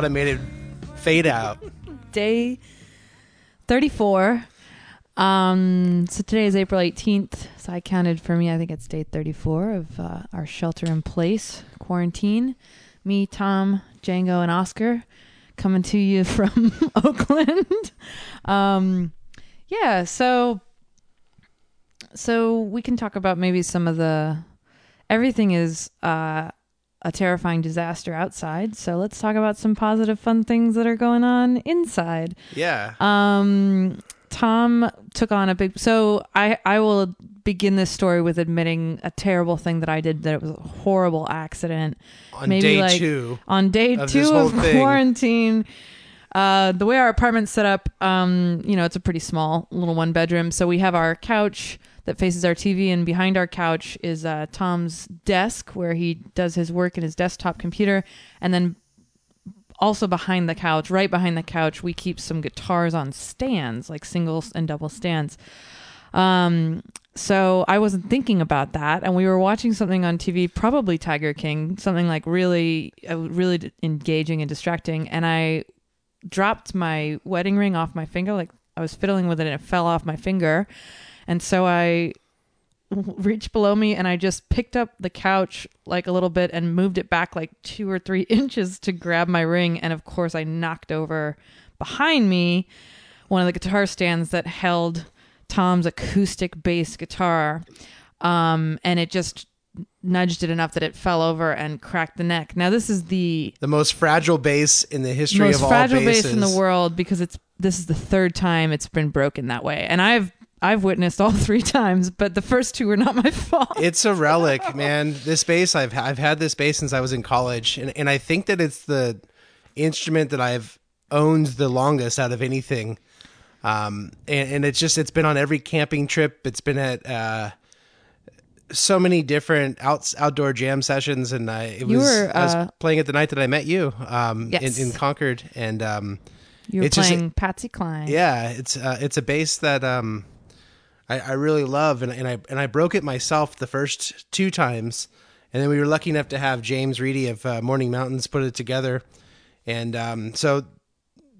automated fade out. day 34. Um, so today is April 18th. So I counted for me, I think it's day 34 of uh, our shelter in place quarantine. Me, Tom, Django, and Oscar coming to you from Oakland. Um, yeah, so so we can talk about maybe some of the everything is uh, a terrifying disaster outside. So let's talk about some positive, fun things that are going on inside. Yeah. Um, Tom took on a big. So I I will begin this story with admitting a terrible thing that I did. That it was a horrible accident. On maybe day like- two. On day Of two of thing. quarantine. Uh, the way our apartment's set up, um, you know, it's a pretty small little one bedroom. So we have our couch that faces our TV, and behind our couch is uh, Tom's desk where he does his work in his desktop computer, and then also behind the couch, right behind the couch, we keep some guitars on stands, like singles and double stands. Um, so I wasn't thinking about that, and we were watching something on TV, probably Tiger King, something like really, uh, really engaging and distracting. And I dropped my wedding ring off my finger, like I was fiddling with it, and it fell off my finger. And so I reached below me and I just picked up the couch like a little bit and moved it back like two or three inches to grab my ring. And of course, I knocked over behind me one of the guitar stands that held Tom's acoustic bass guitar. Um, and it just nudged it enough that it fell over and cracked the neck. Now, this is the The most fragile bass in the history most of all the most fragile basses. bass in the world because it's this is the third time it's been broken that way. And I've I've witnessed all three times, but the first two were not my fault. It's a relic, man. This bass, I've I've had this bass since I was in college, and and I think that it's the instrument that I've owned the longest out of anything. Um, and, and it's just it's been on every camping trip. It's been at uh, so many different out, outdoor jam sessions, and I it was were, I was uh, playing it the night that I met you um, Yes. in, in Concord, and um, You were it's just- playing Patsy Cline. yeah, it's uh, it's a bass that um, I, I really love, and, and I and I broke it myself the first two times, and then we were lucky enough to have James Reedy of uh, Morning Mountains put it together, and um, so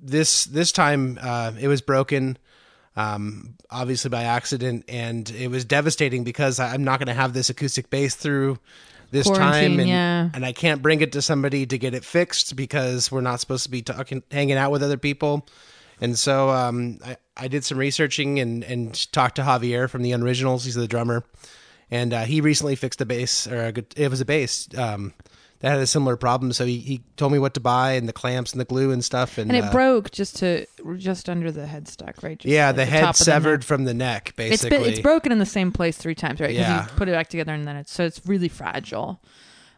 this this time uh, it was broken, um, obviously by accident, and it was devastating because I, I'm not going to have this acoustic bass through this time, and yeah. and I can't bring it to somebody to get it fixed because we're not supposed to be talking, hanging out with other people. And so um, I, I did some researching and, and talked to Javier from the Unoriginals. He's the drummer. And uh, he recently fixed a bass, or a, it was a bass um, that had a similar problem. So he, he told me what to buy and the clamps and the glue and stuff. And, And it uh, broke just to just under the headstock, right? Just yeah, the top head of the severed from the neck, It's basically. been it's broken in the same place three times, right? Yeah. you put it back together and then it's so it's really fragile.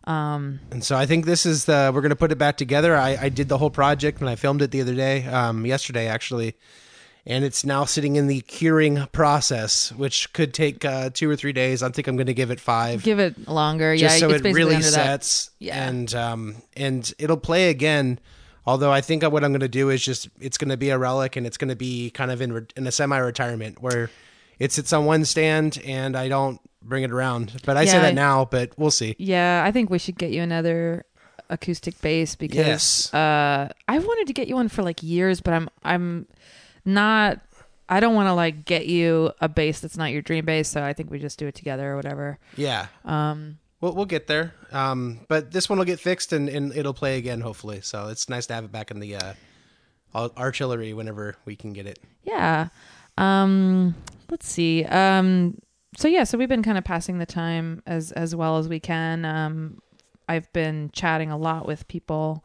Um, And so I think this is the we're gonna put it back together. I, I did the whole project and I filmed it the other day, um, yesterday actually, and it's now sitting in the curing process, which could take uh, two or three days. I think I'm gonna give it five, give it longer, just yeah. so it's it really that. sets. Yeah. and um, and it'll play again. Although I think what I'm gonna do is just it's gonna be a relic and it's gonna be kind of in re- in a semi-retirement where it sits on one stand and I don't bring it around. But I say that I- now, but we'll see. Yeah, I think we should get you another acoustic bass because Yes. uh, I wanted to get you one for like years, but I'm I'm not. I don't want to like get you a bass that's not your dream bass, so I think we just do it together or whatever. Yeah. Um, We'll, we'll get there. Um, but this one will get fixed and, and it'll play again, hopefully. So it's nice to have it back in the uh, ar- artillery whenever we can get it. yeah. Um, let's see. Um, so yeah, so we've been kind of passing the time as as well as we can. Um, I've been chatting a lot with people,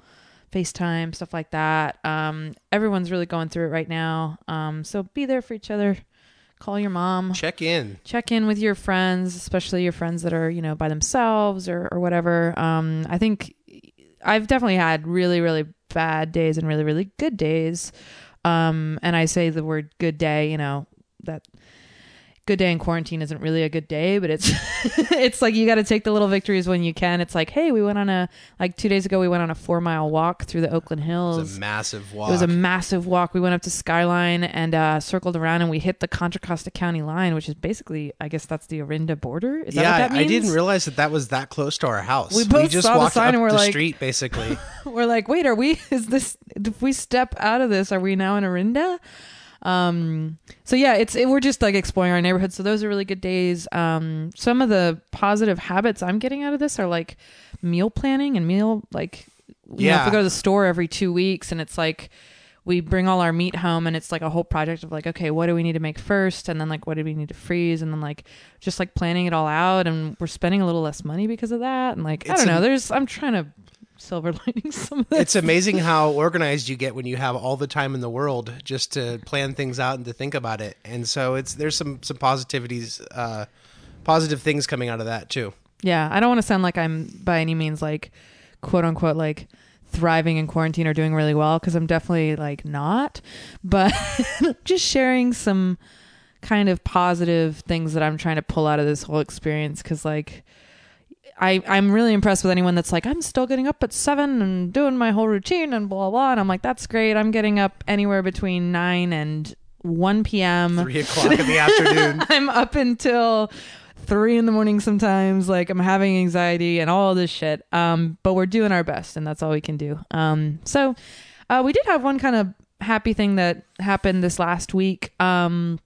FaceTime stuff like that. Um, everyone's really going through it right now. Um, so be there for each other. Call your mom. Check in. check in with your friends, especially your friends that are, you know, by themselves or, or whatever. Um, I think I've definitely had really, really bad days and really, really good days. Um, and I say the word good day, you know, that good day in quarantine isn't really a good day, but it's it's like you got to take the little victories when you can. It's like, hey, we went on a like two days ago, we went on a four mile walk through the Oakland Hills. It was a massive walk. It was a massive walk. We went up to Skyline and uh, circled around, and we hit the Contra Costa County line, which is basically, I guess that's the Orinda border. Is that yeah, what that I didn't realize that that was that close to our house. We both just saw the walked sign up and we're the like- street, basically. We're like, wait, are we? Is this? If we step out of this, are we now in Orinda? Um. So yeah, it's it, we're just like exploring our neighborhood. So those are really good days. Um. Some of the positive habits I'm getting out of this are like meal planning and meal like. You know, if Yeah. we go to the store every two weeks and it's like we bring all our meat home and it's like a whole project of like okay what do we need to make first and then like what do we need to freeze and then like just like planning it all out and we're spending a little less money because of that and like i don't know there's i'm trying to silver lining some of this it's amazing how organized you get when you have all the time in the world just to plan things out and to think about it. And so it's there's some some positivities, uh, positive things coming out of that too. Yeah, I don't want to sound like I'm by any means like quote unquote like thriving in quarantine or doing really well because I'm definitely like not, but just sharing some kind of positive things that I'm trying to pull out of this whole experience because like I I'm really impressed with anyone that's like I'm still getting up at 7 and doing my whole routine and blah blah and I'm like that's great. I'm getting up anywhere between 9 and 1 p.m. Three o'clock in the afternoon. I'm up until three in the morning sometimes. Like I'm having anxiety and all this shit. Um, but we're doing our best, and that's all we can do. Um, so uh, we did have one kind of happy thing that happened this last week. Um,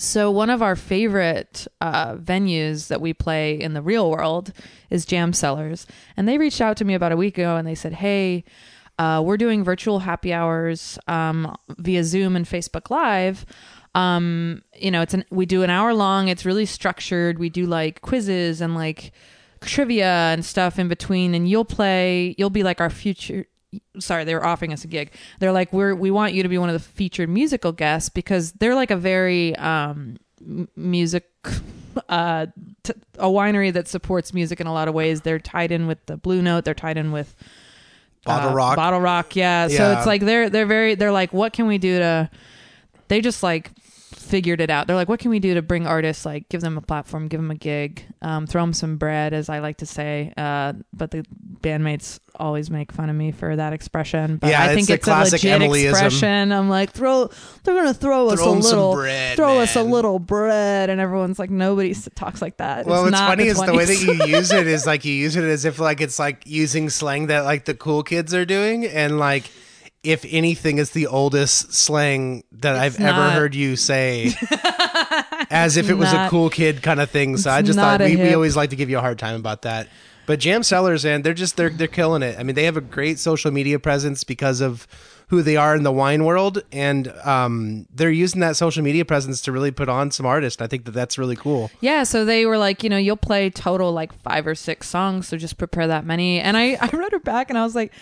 so one of our favorite uh, venues that we play in the real world is Jam Cellars, and they reached out to me about a week ago and they said, "Hey, uh, we're doing virtual happy hours um, via Zoom and Facebook Live. Um, you know, it's an we do an hour long. It's really structured. We do like quizzes and like trivia and stuff in between. And you'll play. You'll be like our future. Sorry, they were offering us a gig. They're like, we're we want you to be one of the featured musical guests because they're like a very um, music. Uh, t- a winery that supports music in a lot of ways. They're tied in with the Blue Note. They're tied in with Bottle uh, Rock. Bottle Rock, yeah. So it's like they're they're very they're like, what can we do to? They just like figured it out. They're like, what can we do to bring artists like give them a platform, give them a gig, um, throw them some bread, as I like to say. Uh, but the bandmates always make fun of me for that expression. But Yeah, I it's think the it's, a classic legit Emilyism. expression. I'm like, throw they're gonna throw us Throw a 'em some little bread, throw us a little bread, and everyone's like, nobody talks like that. Well, it's what's not funny is the way that you use it is like you use it as if like it's like using slang that like the cool kids are doing, and like if anything, is the oldest slang that I've ever heard you say, as if it was a cool kid kind of thing. So I just thought not we, we always like to give you a hard time about that. But Jam Cellars, and they're just they're they're killing it. I mean, they have a great social media presence because of who they are in the wine world, and um, they're using that social media presence to really put on some artists. I think that that's really cool. Yeah, so they were like, you know, you'll play total like five or six songs, so just prepare that many. And I I wrote her back and I was like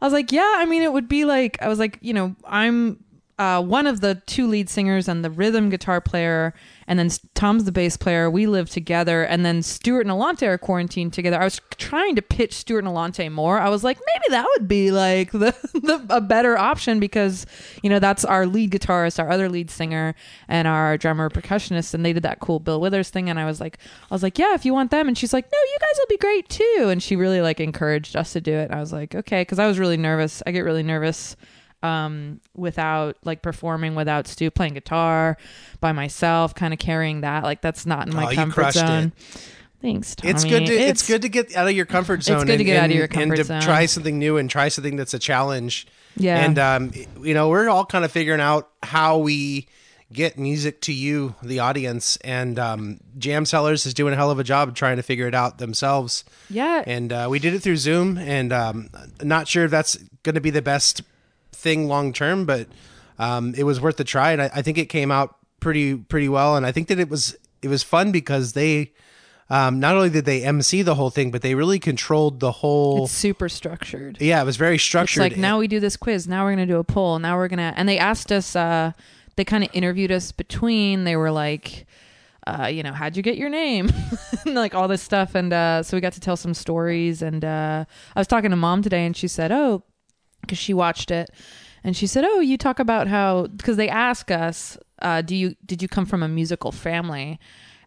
I was like, yeah, I mean it would be like I was like, you know, I'm uh, one of the two lead singers and the rhythm guitar player, and then Tom's the bass player. We live together, and then Stuart and Alante are quarantined together. I was trying to pitch Stuart and Alante more. I was like, maybe that would be like the, the a better option because you know that's our lead guitarist, our other lead singer, and our drummer percussionist, and they did that cool Bill Withers thing. And I was like, I was like, yeah, if you want them, and she's like, no, you guys will be great too. And she really like encouraged us to do it. And I was like, okay, because I was really nervous. I get really nervous um without like performing without Stu playing guitar by myself kind of carrying that like that's not in my Oh, comfort crushed zone thanks Tommy. It's good to it's, good to get out of your comfort zone. It's good to and, get out of and- your and comfort to zone. try something new and try something that's a challenge. yeah And um, you know, we're all kind of figuring out how we get music to you, the audience. And um, Jam Cellars is doing a hell of a job trying to figure it out themselves. yeah And uh, we did it through Zoom, and um, not sure if that's going to be the best thing long term, but um, it was worth the try, and I, I think it came out pretty pretty well. And I think that it was it was fun because they um, not only did they MC the whole thing, but they really controlled the whole. it's super structured yeah, it was very it's structured. like now we do this quiz now we're gonna do a poll now we're gonna and they asked us uh they kind of interviewed us between they were like uh, you know, how'd you get your name? and like all this stuff. And uh, so we got to tell some stories. And uh, I was talking to mom today, and she said, oh, because she watched it. and she said, "Oh, you talk about how because they ask us, uh, do you did you come from a musical family?"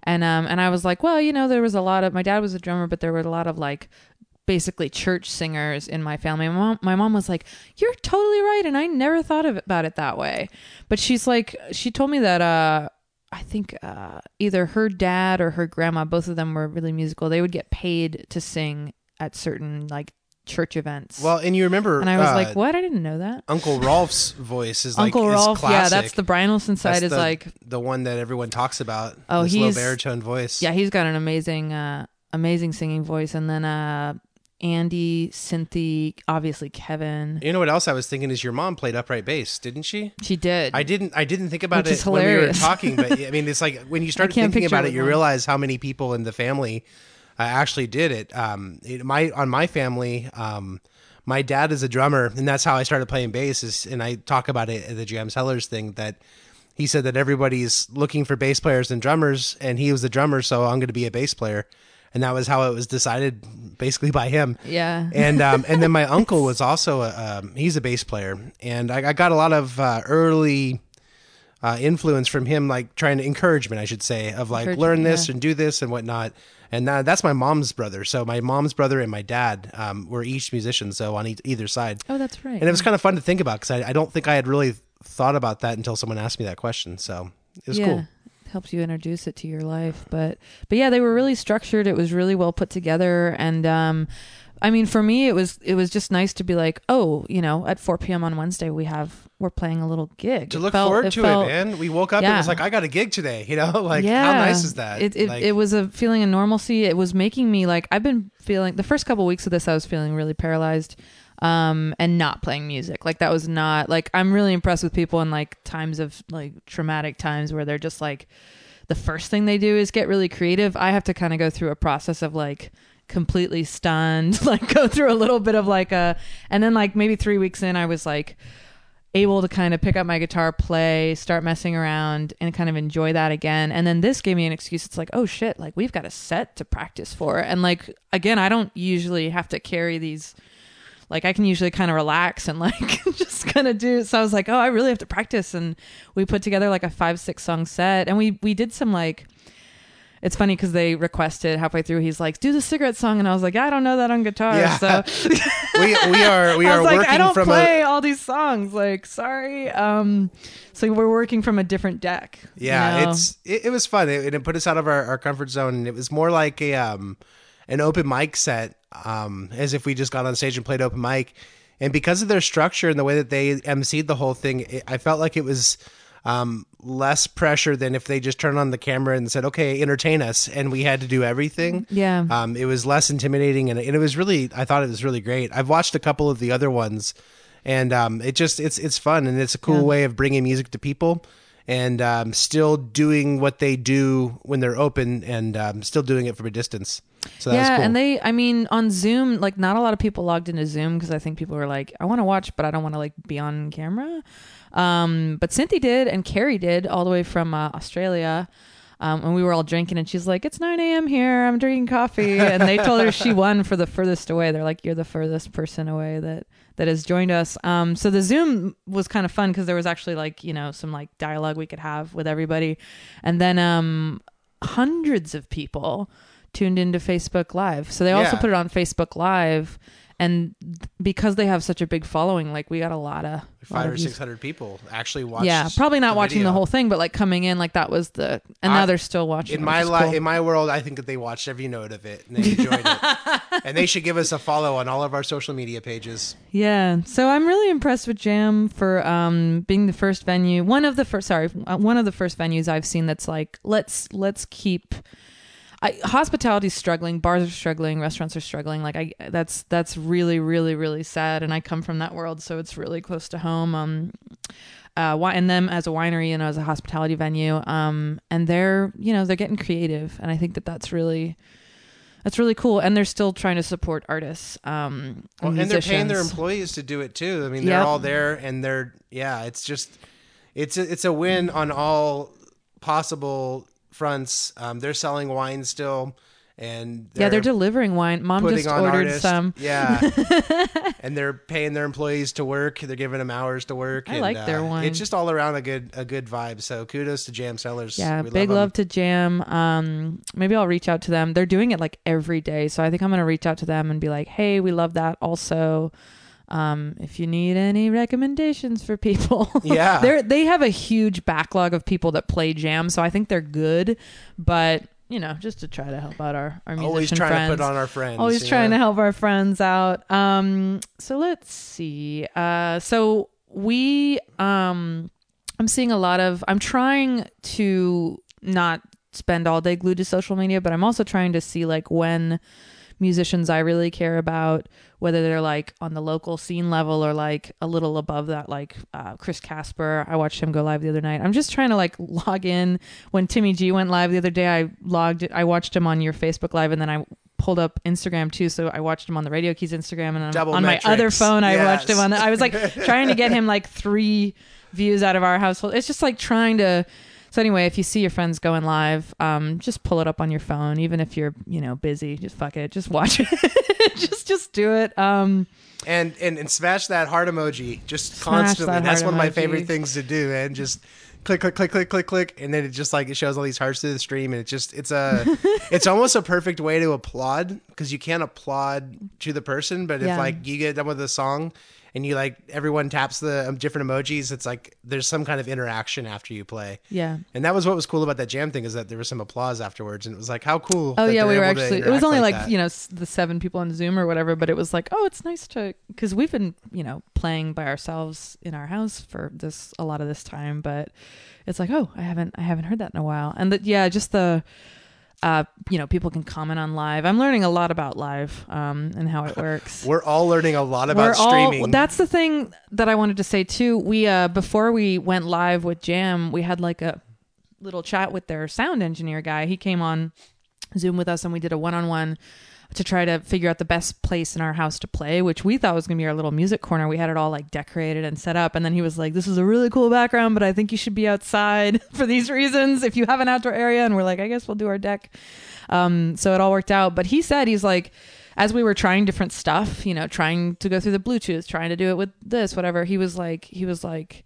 And um and I was like, "Well, you know, there was a lot of my dad was a drummer, but there were a lot of like basically church singers in my family. My mom, my mom was like, "You're totally right," and I never thought of about it that way. But she's like, she told me that uh, I think uh, either her dad or her grandma, both of them were really musical. They would get paid to sing at certain like church events. Well, and you remember, and I was uh, like, "What? I didn't know that." Uncle Rolf's voice is like Uncle Rolf, yeah, that's the Brian Wilson side. That's is the, like, the one that everyone talks about. Oh, this low he's- baritone voice. yeah, he's got an amazing, uh, amazing singing voice. And then uh, Andy, Cynthia, obviously Kevin. You know what else I was thinking is your mom played upright bass, didn't she? She did. I didn't. I didn't think about Which it when we were hilarious. talking, but I mean, it's like when you start thinking about it you realize how many people in the family uh, actually did it. Um, it, my on my family, um, my dad is a drummer, and that's how I started playing bass. Is and I talk about it at the Jam Cellars thing that he said that everybody's looking for bass players and drummers, and he was the drummer, so I'm going to be a bass player, and that was how it was decided, basically by him yeah. and um, and then my uncle was also a um, he's a bass player, and I, I got a lot of uh, early uh, influence from him, like trying to encouragement, I should say, of like learn this yeah. and do this and whatnot. And that, that's my mom's brother. So my mom's brother and my dad um, were each musicians, so on e- either side. oh, that's right. And it was kind of fun to think about because I, I don't think I had really thought about that until someone asked me that question. So it was yeah. cool. Helps you introduce it to your life, but but yeah, they were really structured. It was really well put together, and um, I mean, for me, it was it was just nice to be like, oh, you know, at 4 p.m. on Wednesday, we have we're playing a little gig To look felt- forward to felt- it, man. We woke up and it was like, I got a gig today. You know, like how nice is that? It it, like, it was a feeling of normalcy. It was making me like I've been feeling the first couple weeks of this I was feeling really paralyzed um and not playing music. Like that was not like I'm really impressed with people in like times of like traumatic times where they're just like the first thing they do is get really creative. I have to kind of go through a process of like completely stunned, like go through a little bit of like a and then like maybe 3 weeks in I was like able to kind of pick up my guitar, play, start messing around, and kind of enjoy that again. And then this gave me an excuse. It's like, oh shit, like we've got a set to practice for. And like, again, I don't usually have to carry these. Like, I can usually kind of relax and like just kind of do. So I was like, oh, I really have to practice. And we put together like a five, six song set. And we, we did some like, it's funny because they requested halfway through, he's like, do the cigarette song. And I was like, I don't know that on guitar. Yeah. So we we are we are like, working I don't from play a all these songs. Like, sorry. Um, so we're working from a different deck. you yeah. know? It's it, it was fun. It, it put us out of our, our comfort zone, and it was more like a um an open mic set, um, as if we just got on stage and played open mic. And because of their structure and the way that they emceed the whole thing, it, I felt like it was um, less pressure than if they just turned on the camera and said, "Okay, entertain us," and we had to do everything. yeah. Um, it was less intimidating, and, and it was really. I thought it was really great. I've watched a couple of the other ones, and um, it just it's it's fun, and it's a cool Yeah. way of bringing music to people, and um, still doing what they do when they're open, and um, still doing it from a distance. So that was yeah, cool. and they, I mean, on Zoom, like not a lot of people logged into Zoom because I think people were like, I want to watch, but I don't want to like be on camera. Um, but Cynthia did, and Carrie did, all the way from uh, Australia. Um, and we were all drinking, and she's like, "It's 9 a.m. here. I'm drinking coffee." And they told her she won for the furthest away. They're like, "You're the furthest person away that that has joined us." Um, so the Zoom was kind of fun because there was actually like you know some like dialogue we could have with everybody, and then um, hundreds of people tuned into Facebook Live. So they also Yeah. put it on Facebook Live, and because they have such a big following, like we got a lot of lot Five of or six hundred people actually watched. Yeah, probably not the watching video. the whole thing, but like coming in, like that was the, and now they're still watching. In my li- cool. in my world, I think that they watched every note of it and they enjoyed it, and they should give us a follow on all of our social media pages. Yeah. So I'm really impressed with Jam for um, being the first venue, one of the first, sorry, uh, one of the first venues I've seen that's like, let's, let's keep, I, hospitality's struggling, bars are struggling, restaurants are struggling. Like I, that's, that's really, really, really sad. And I come from that world. So it's really close to home. Um, uh, and them as a winery and as a hospitality venue. Um, and they're, you know, they're getting creative. And I think that that's really, that's really cool. And they're still trying to support artists. Um, Well, and they're paying their employees to do it too. I mean, they're Yep. all there, and they're yeah. It's just it's a, it's a win on all possible fronts. Um, they're selling wine still, and yeah, they're delivering wine. Mom just ordered artists. some. Yeah, and they're paying their employees to work. They're giving them hours to work. I and, like their uh, wine. It's just all around a good a good vibe. So kudos to Jam Cellars. Yeah, We big love love to Jam. Um, maybe I'll reach out to them. They're doing it like every day, so I think I'm gonna reach out to them and be like, "Hey, we love that." Also, um, if you need any recommendations for people, Yeah. they they have a huge backlog of people that play Jam, so I think they're good. But you know, just to try to help out our our musician Always trying friends. to put on our friends. Always trying know? to help our friends out. Um, so let's see. Uh, so we, um, I'm seeing a lot of. I'm trying to not spend all day glued to social media, but I'm also trying to see like when musicians I really care about, whether they're like on the local scene level or like a little above that, like uh, Chris Casper. I watched him go live the other night. I'm just trying to like log in. When Timmy G went live the other day, I logged. I watched him on your Facebook live, and then I pulled up Instagram too. So I watched him on the Radio Keys Instagram, and on, Double on my other phone, I watched him on. The, I was like trying to get him like three views out of our household. It's just like trying to. So anyway, if you see your friends going live, um, just pull it up on your phone, even if you're, you know, busy. Just fuck it, just watch it, just just do it. Um, and, and and smash that heart emoji just constantly. that That's one of my emoji. favorite things to do, and just click click click click click click, and then it just like it shows all these hearts through the stream, and it just it's a it's almost a perfect way to applaud because you can't applaud to the person, but if like you get done with a song. And you like everyone taps the um, different emojis. It's like there's some kind of interaction after you play, yeah. and that was what was cool about that jam thing is that there was some applause afterwards, and it was like how cool. Oh that yeah, we were actually. It was only like, that. you know the seven people on Zoom or whatever, but it was like, oh, it's nice to because we've been you know playing by ourselves in our house for this a lot of this time, but it's like, oh, I haven't I haven't heard that in a while, and that yeah, just the. Uh, you know, people can comment on live. I'm learning a lot about live um, and how it works. We're all learning a lot about We're all- streaming. that's the thing that I wanted to say too. We uh before we went live with Jam, we had like a little chat with their sound engineer guy. He came on Zoom with us and we did a one-on-one to try to figure out the best place in our house to play, which we thought was going to be our little music corner. We had it all like decorated and set up and then he was like, "This is a really cool background, but I think you should be outside for these reasons if you have an outdoor area." And we're like, "I guess we'll do our deck." Um, so it all worked out. But he said he's like, as we were trying different stuff, you know, trying to go through the Bluetooth, trying to do it with this, whatever. He was like, he was like,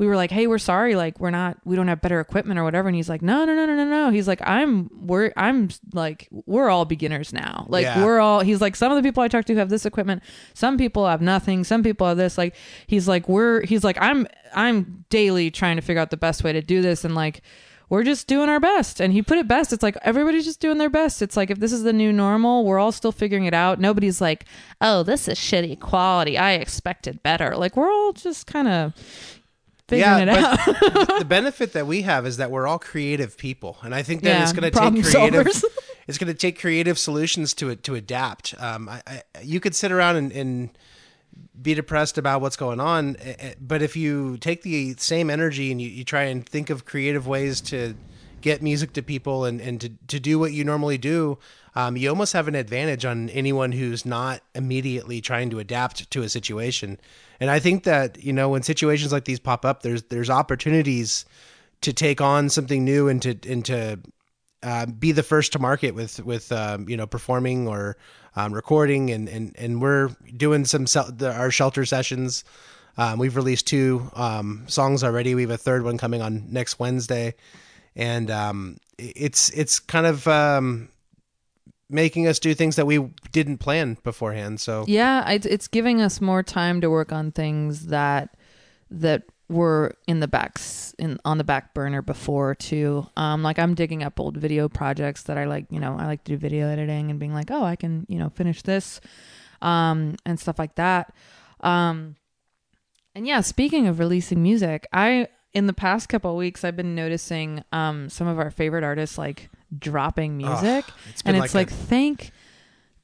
we were like, hey, we're sorry, like we're not, we don't have better equipment or whatever. And he's like, no, no, no, no, no, no. He's like, I'm, we're, I'm like, we're all beginners now. Like Yeah. we're all. He's like, some of the people I talk to have this equipment. Some people have nothing. Some people have this. Like he's like, we're, he's like, I'm, I'm daily trying to figure out the best way to do this, and like we're just doing our best. And he put it best. It's like everybody's just doing their best. It's like if this is the new normal, we're all still figuring it out. Nobody's like, oh, this is shitty quality. I expected better. Like we're all just kind of figuring it out. the benefit that we have is that we're all creative people, and I think that Yeah, it's going to take creative. solvers. it's going to take creative solutions to it to adapt. Um, I, I, you could sit around and, and be depressed about what's going on, eh, eh, but if you take the same energy and you, you try and think of creative ways to get music to people and, and to, to do what you normally do, um, you almost have an advantage on anyone who's not immediately trying to adapt to a situation. And I think that you know when situations like these pop up, there's there's opportunities to take on something new and to and to uh, be the first to market with with um, you know performing or um, recording and and and we're doing some sel- the, our shelter sessions. Um, we've released two um, songs already. We have a third one coming on next Wednesday, and um, it's it's kind of um, making us do things that we didn't plan beforehand. So Yeah, it's giving us more time to work on things that that were in the backs in on the back burner before too. Um, like I'm digging up old video projects that I like. You know, I like to do video editing and being like, oh, I can you know finish this, um, and stuff like that. Um, and yeah, speaking of releasing music, I in the past couple weeks I've been noticing um some of our favorite artists like dropping music, it's and it's like like, a- thank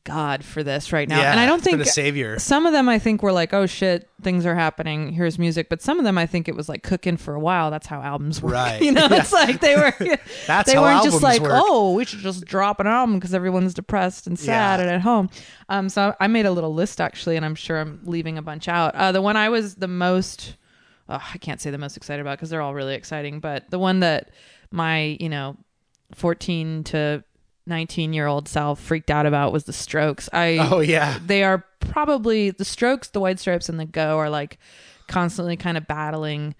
God for this right now. yeah, and I don't think savior. some of them I think were like, oh shit, things are happening. Here's music. But some of them I think it was like cooking for a while. That's how albums work. Right. You know, Yeah. it's like they were That's they weren't just like, work. oh, we should just drop an album because everyone's depressed and sad Yeah. and at home. Um, so I made a little list actually, and I'm sure I'm leaving a bunch out. Uh, the one I was the most, oh, I can't say the most excited about because they're all really exciting, but the one that my, you know, 14 to 19 year old self freaked out about was the Strokes. I Oh yeah. they are probably the Strokes, the White Stripes, and the Go are like constantly kind of battling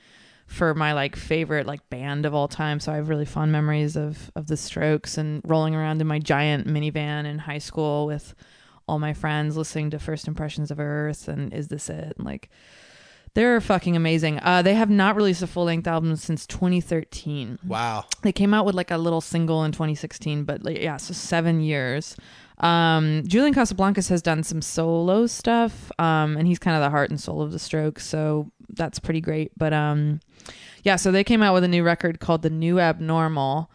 for my like favorite like band of all time. So I have really fond memories of of the Strokes and rolling around in my giant minivan in high school with all my friends listening to First Impressions of Earth and Is This It? And like they're fucking amazing. Uh, they have not released a full length album since 2013. Wow. They came out with like a little single in 2016, but like, yeah, so seven years. Um, Julian Casablancas has done some solo stuff, um, and he's kind of the heart and soul of the Strokes, so that's pretty great. But um, yeah, so they came out with a new record called "The New Abnormal."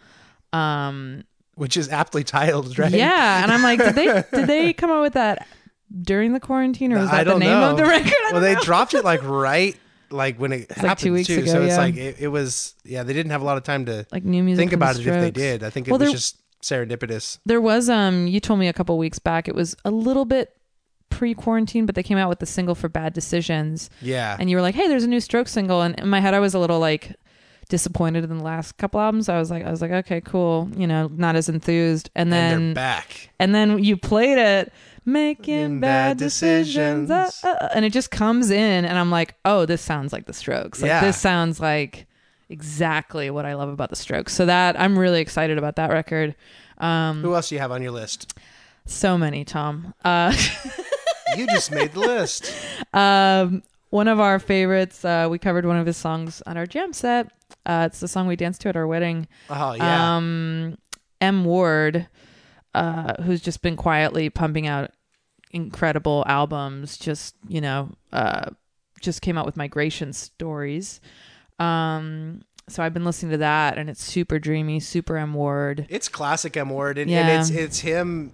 Um, Which is aptly titled, right? yeah, and I'm like, did they did they come out with that during the quarantine, or was that the name know. of the record? Well, they know. dropped it like right like when it happened like two weeks too. ago, so it's like it, it was yeah, they didn't have a lot of time to like new music. think about it if they did. I think it Well, was there- just serendipitous. There was um you told me a couple weeks back it was a little bit pre-quarantine but they came out with the single for Bad Decisions Yeah. and you were like, "Hey, there's a new Stroke single." And in my head I was a little like disappointed in the last couple albums. I was like I was like, "Okay, cool." You know, not as enthused. And and then they're back. and then you played it making bad decisions, uh, uh, uh, and it just comes in and I'm like, "Oh, this sounds like the Strokes." Like Yeah. this sounds like exactly what I love about the Strokes. So that I'm really excited about that record. Um Who else do you have on your list? so many, Tom. Uh, You just made the list. um, one of our favorites. Uh, we covered one of his songs on our jam set. Uh, it's the song we danced to at our wedding. Oh yeah. Um, M Ward, uh, who's just been quietly pumping out incredible albums. Just you know, uh, just came out with Migration Stories. Um, so I've been listening to that, and it's super dreamy, super M Ward. It's classic M Ward, and, Yeah. and it's it's him.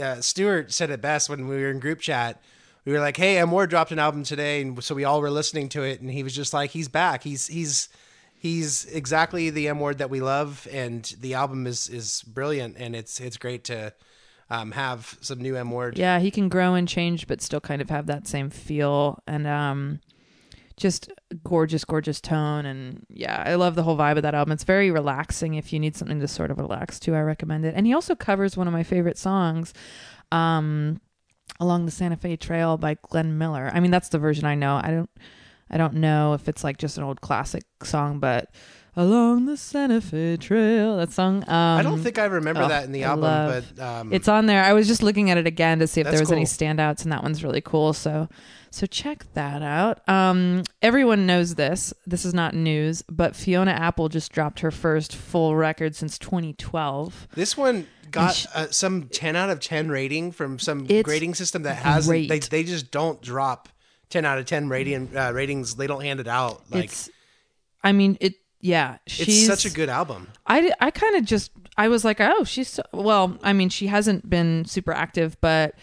Uh, Stuart said it best when we were in group chat. We were like, "Hey, M Ward dropped an album today," and so we all were listening to it, and he was just like, "He's back. He's he's he's exactly the M Ward that we love, and the album is is brilliant, and it's it's great to um, have some new M Ward. Yeah, he can grow and change, but still kind of have that same feel and um, just gorgeous, gorgeous tone. And yeah, I love the whole vibe of that album. It's very relaxing. If you need something to sort of relax to, I recommend it. And he also covers one of my favorite songs, um, "Along the Santa Fe Trail" by Glenn Miller. I mean, that's the version I know. I don't, I don't know if it's like just an old classic song, but. Along the Santa Fe Trail, that song. Um, I don't think I remember oh, that in the album, love- but um, it's on there. I was just looking at it again to see if there was any standouts, and that one's really cool. So, so check that out. Um, everyone knows this. This is not news, but Fiona Apple just dropped her first full record since 2012. This one got sh- uh, some 10 out of 10 rating from some grading system that has great. they they just don't drop 10 out of 10 rating uh, ratings. They don't hand it out. Like it's, it's, I mean, it. Yeah, she's such a good album. I, I kind of just I was like, oh, she's so, well. I mean, she hasn't been super active, but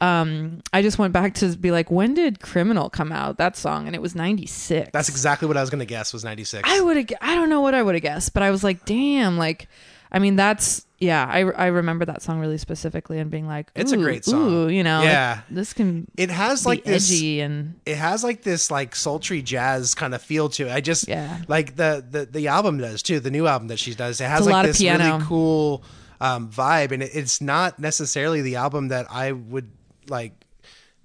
um, I just went back to be like, when did "Criminal" come out? That song, and it was '96. That's exactly what I was going to guess was 96. I would have. I don't know what I would have guessed, but I was like, damn. Like, I mean, that's yeah. I I remember that song really specifically and being like, It's a great song. Ooh, you know, like, Yeah. this can it has be like this edgy and it has like this like sultry jazz kind of feel to it. I just Yeah. like the the the album does too. The new album that she does, it has like this really cool um, vibe, and it, it's not necessarily the album that I would like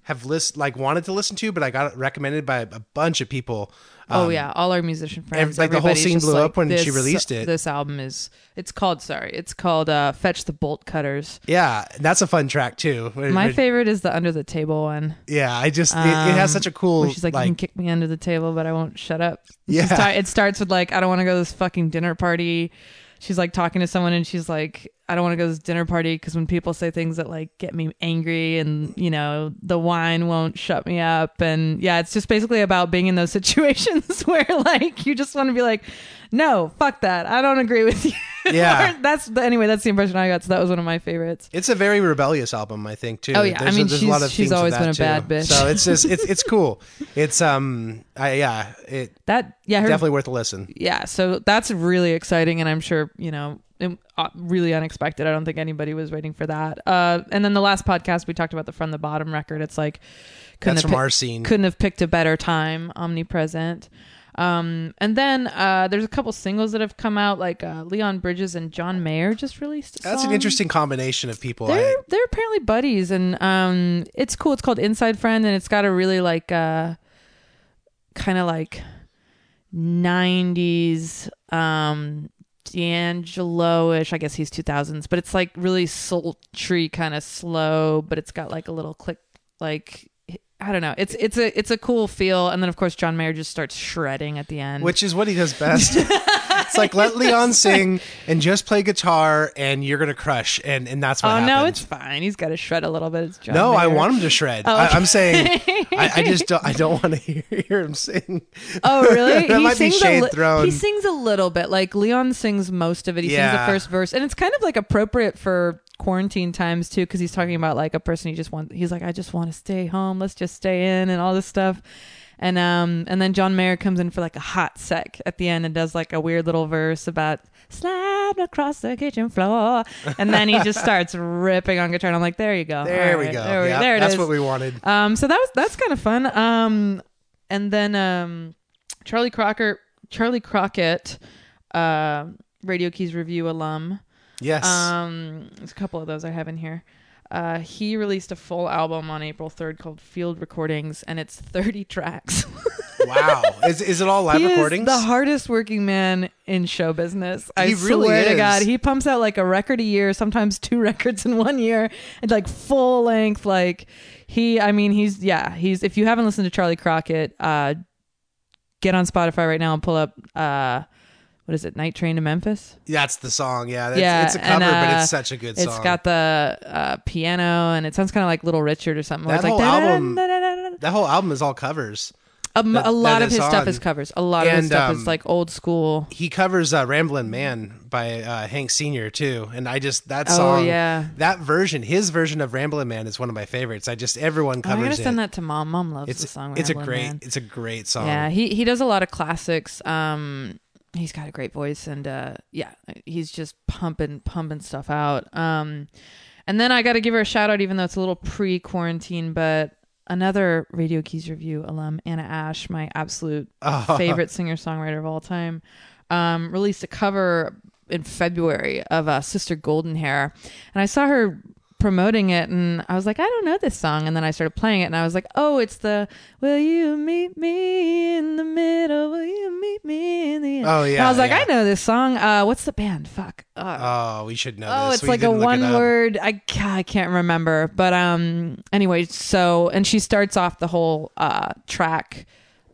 have list like wanted to listen to, but I got it recommended by a bunch of people. Oh Um, yeah, all our musician friends. like, the whole scene blew like, up when she released it. This album is. It's called. Sorry, it's called uh, "Fetch the Bolt Cutters." yeah, that's a fun track too. My favorite is the "Under the Table" one. yeah, I just it, it has Um, such a cool she's like, like, you can kick me under the table, but I won't shut up. Yeah. It starts with like, I don't want to go to this fucking dinner party. She's like talking to someone and she's like, I don't want to go to this dinner party because when people say things that like get me angry and, you know, the wine won't shut me up. And yeah, it's just basically about being in those situations where like you just want to be like, no, fuck that. I don't agree with you. Yeah. that's the, anyway, that's the impression I got. So that was one of my favorites. It's a very rebellious album, I think too. Oh, yeah. I There's a- mean, a she's- she's always been a too. bad bitch. So it's just it's it's cool. It's um I, yeah it That, yeah, her, definitely worth a listen. yeah so that's really exciting and i'm sure you know really unexpected i don't think anybody was waiting for that uh and then the last podcast we talked about the from the bottom record it's like couldn't That's have from our scene. couldn't have picked a better time omnipresent Um, and then uh, there's a couple singles that have come out, like uh, Leon Bridges and John Mayer just released. That's an interesting combination of people. They're I, they're apparently buddies, and um, it's cool. It's called Inside Friend, and it's got a really like uh, kind of like '90s um D'Angelo-ish. I guess he's 2000s, but it's like really sultry, kind of slow, but it's got like a little click, like I don't know. It's it's a it's a cool feel, and then of course John Mayer just starts shredding at the end. which is what he does best. it's like let Leon sing and just play guitar, and you're gonna crush, and and that's what. oh happened. no, it's fine. He's got to shred a little bit. No, I want him to shred. Oh, I, I'm saying, I, I just don't. I don't want to hear, hear him sing. Oh, really? That he might be sings shade a li- thrown. He sings a little bit. Like Leon sings most of it. He sings the first verse, and it's kind of like appropriate for quarantine times too, because he's talking about like a person he just wants. He's like, I just want to stay home. Let's just stay in, and all this stuff. And um, and then John Mayer comes in for like a hot sec at the end and does like a weird little verse about slide across the kitchen floor, and then he just starts ripping on guitar. And I'm like, there you go. There All we right, go. There, we- Yeah, there it that's is. what we wanted. Um, so that was that's kind of fun. Um, and then um, Charlie Crocker, Charley Crockett, uh, Radio Keys review alum. Yes. Um, there's a couple of those I have in here. Uh, he released a full album on April 3rd called Field Recordings, and it's 30 tracks. wow. Is is it all live he recordings? the hardest working man in show business. I He really swear to is. God, he pumps out like a record a year, sometimes two records in one year, and like full length. Like he, I mean, he's yeah, he's. If you haven't listened to Charley Crockett, uh, get on Spotify right now and pull up. Uh, what is it? Night Train to Memphis. That's the song. Yeah. That's, Yeah, It's a and, cover, but uh, it's such a good It's song. It's got the uh, piano, and it sounds kind of like Little Richard or something. That it's like whole album- that whole album is all covers. Um, that- a lot of his is stuff is covers. A lot of his stuff um, is like old school. He covers uh, "Ramblin' Man" by uh, Hank Senior too, and I just that song, Oh, yeah. that version, his version of "Ramblin' Man" is one of my favorites. I just everyone covers. Oh, I gotta it. send that to mom. Mom loves it's the song. it's a great Man. it's a great song. Yeah, he he does a lot of classics. Um, he's got a great voice, and uh, yeah, he's just pumping pumping stuff out. Um, and then I got to give her a shout out, even though it's a little pre quarantine, but another Radio Keys review alum, Anna Ash, my absolute Oh. favorite singer songwriter of all time, um, released a cover in February of uh, Sister Golden Hair, and I saw her promoting it and I was like I don't know this song and then I started playing it and I was like oh it's the will you meet me in the middle will you meet me in the end Oh, And yeah, I was like yeah. I know this song uh what's the band fuck uh, Oh, we should know Oh, this. it's We like a didn't look it one word. I I can't remember, but um. Anyway, so and she starts off the whole uh track.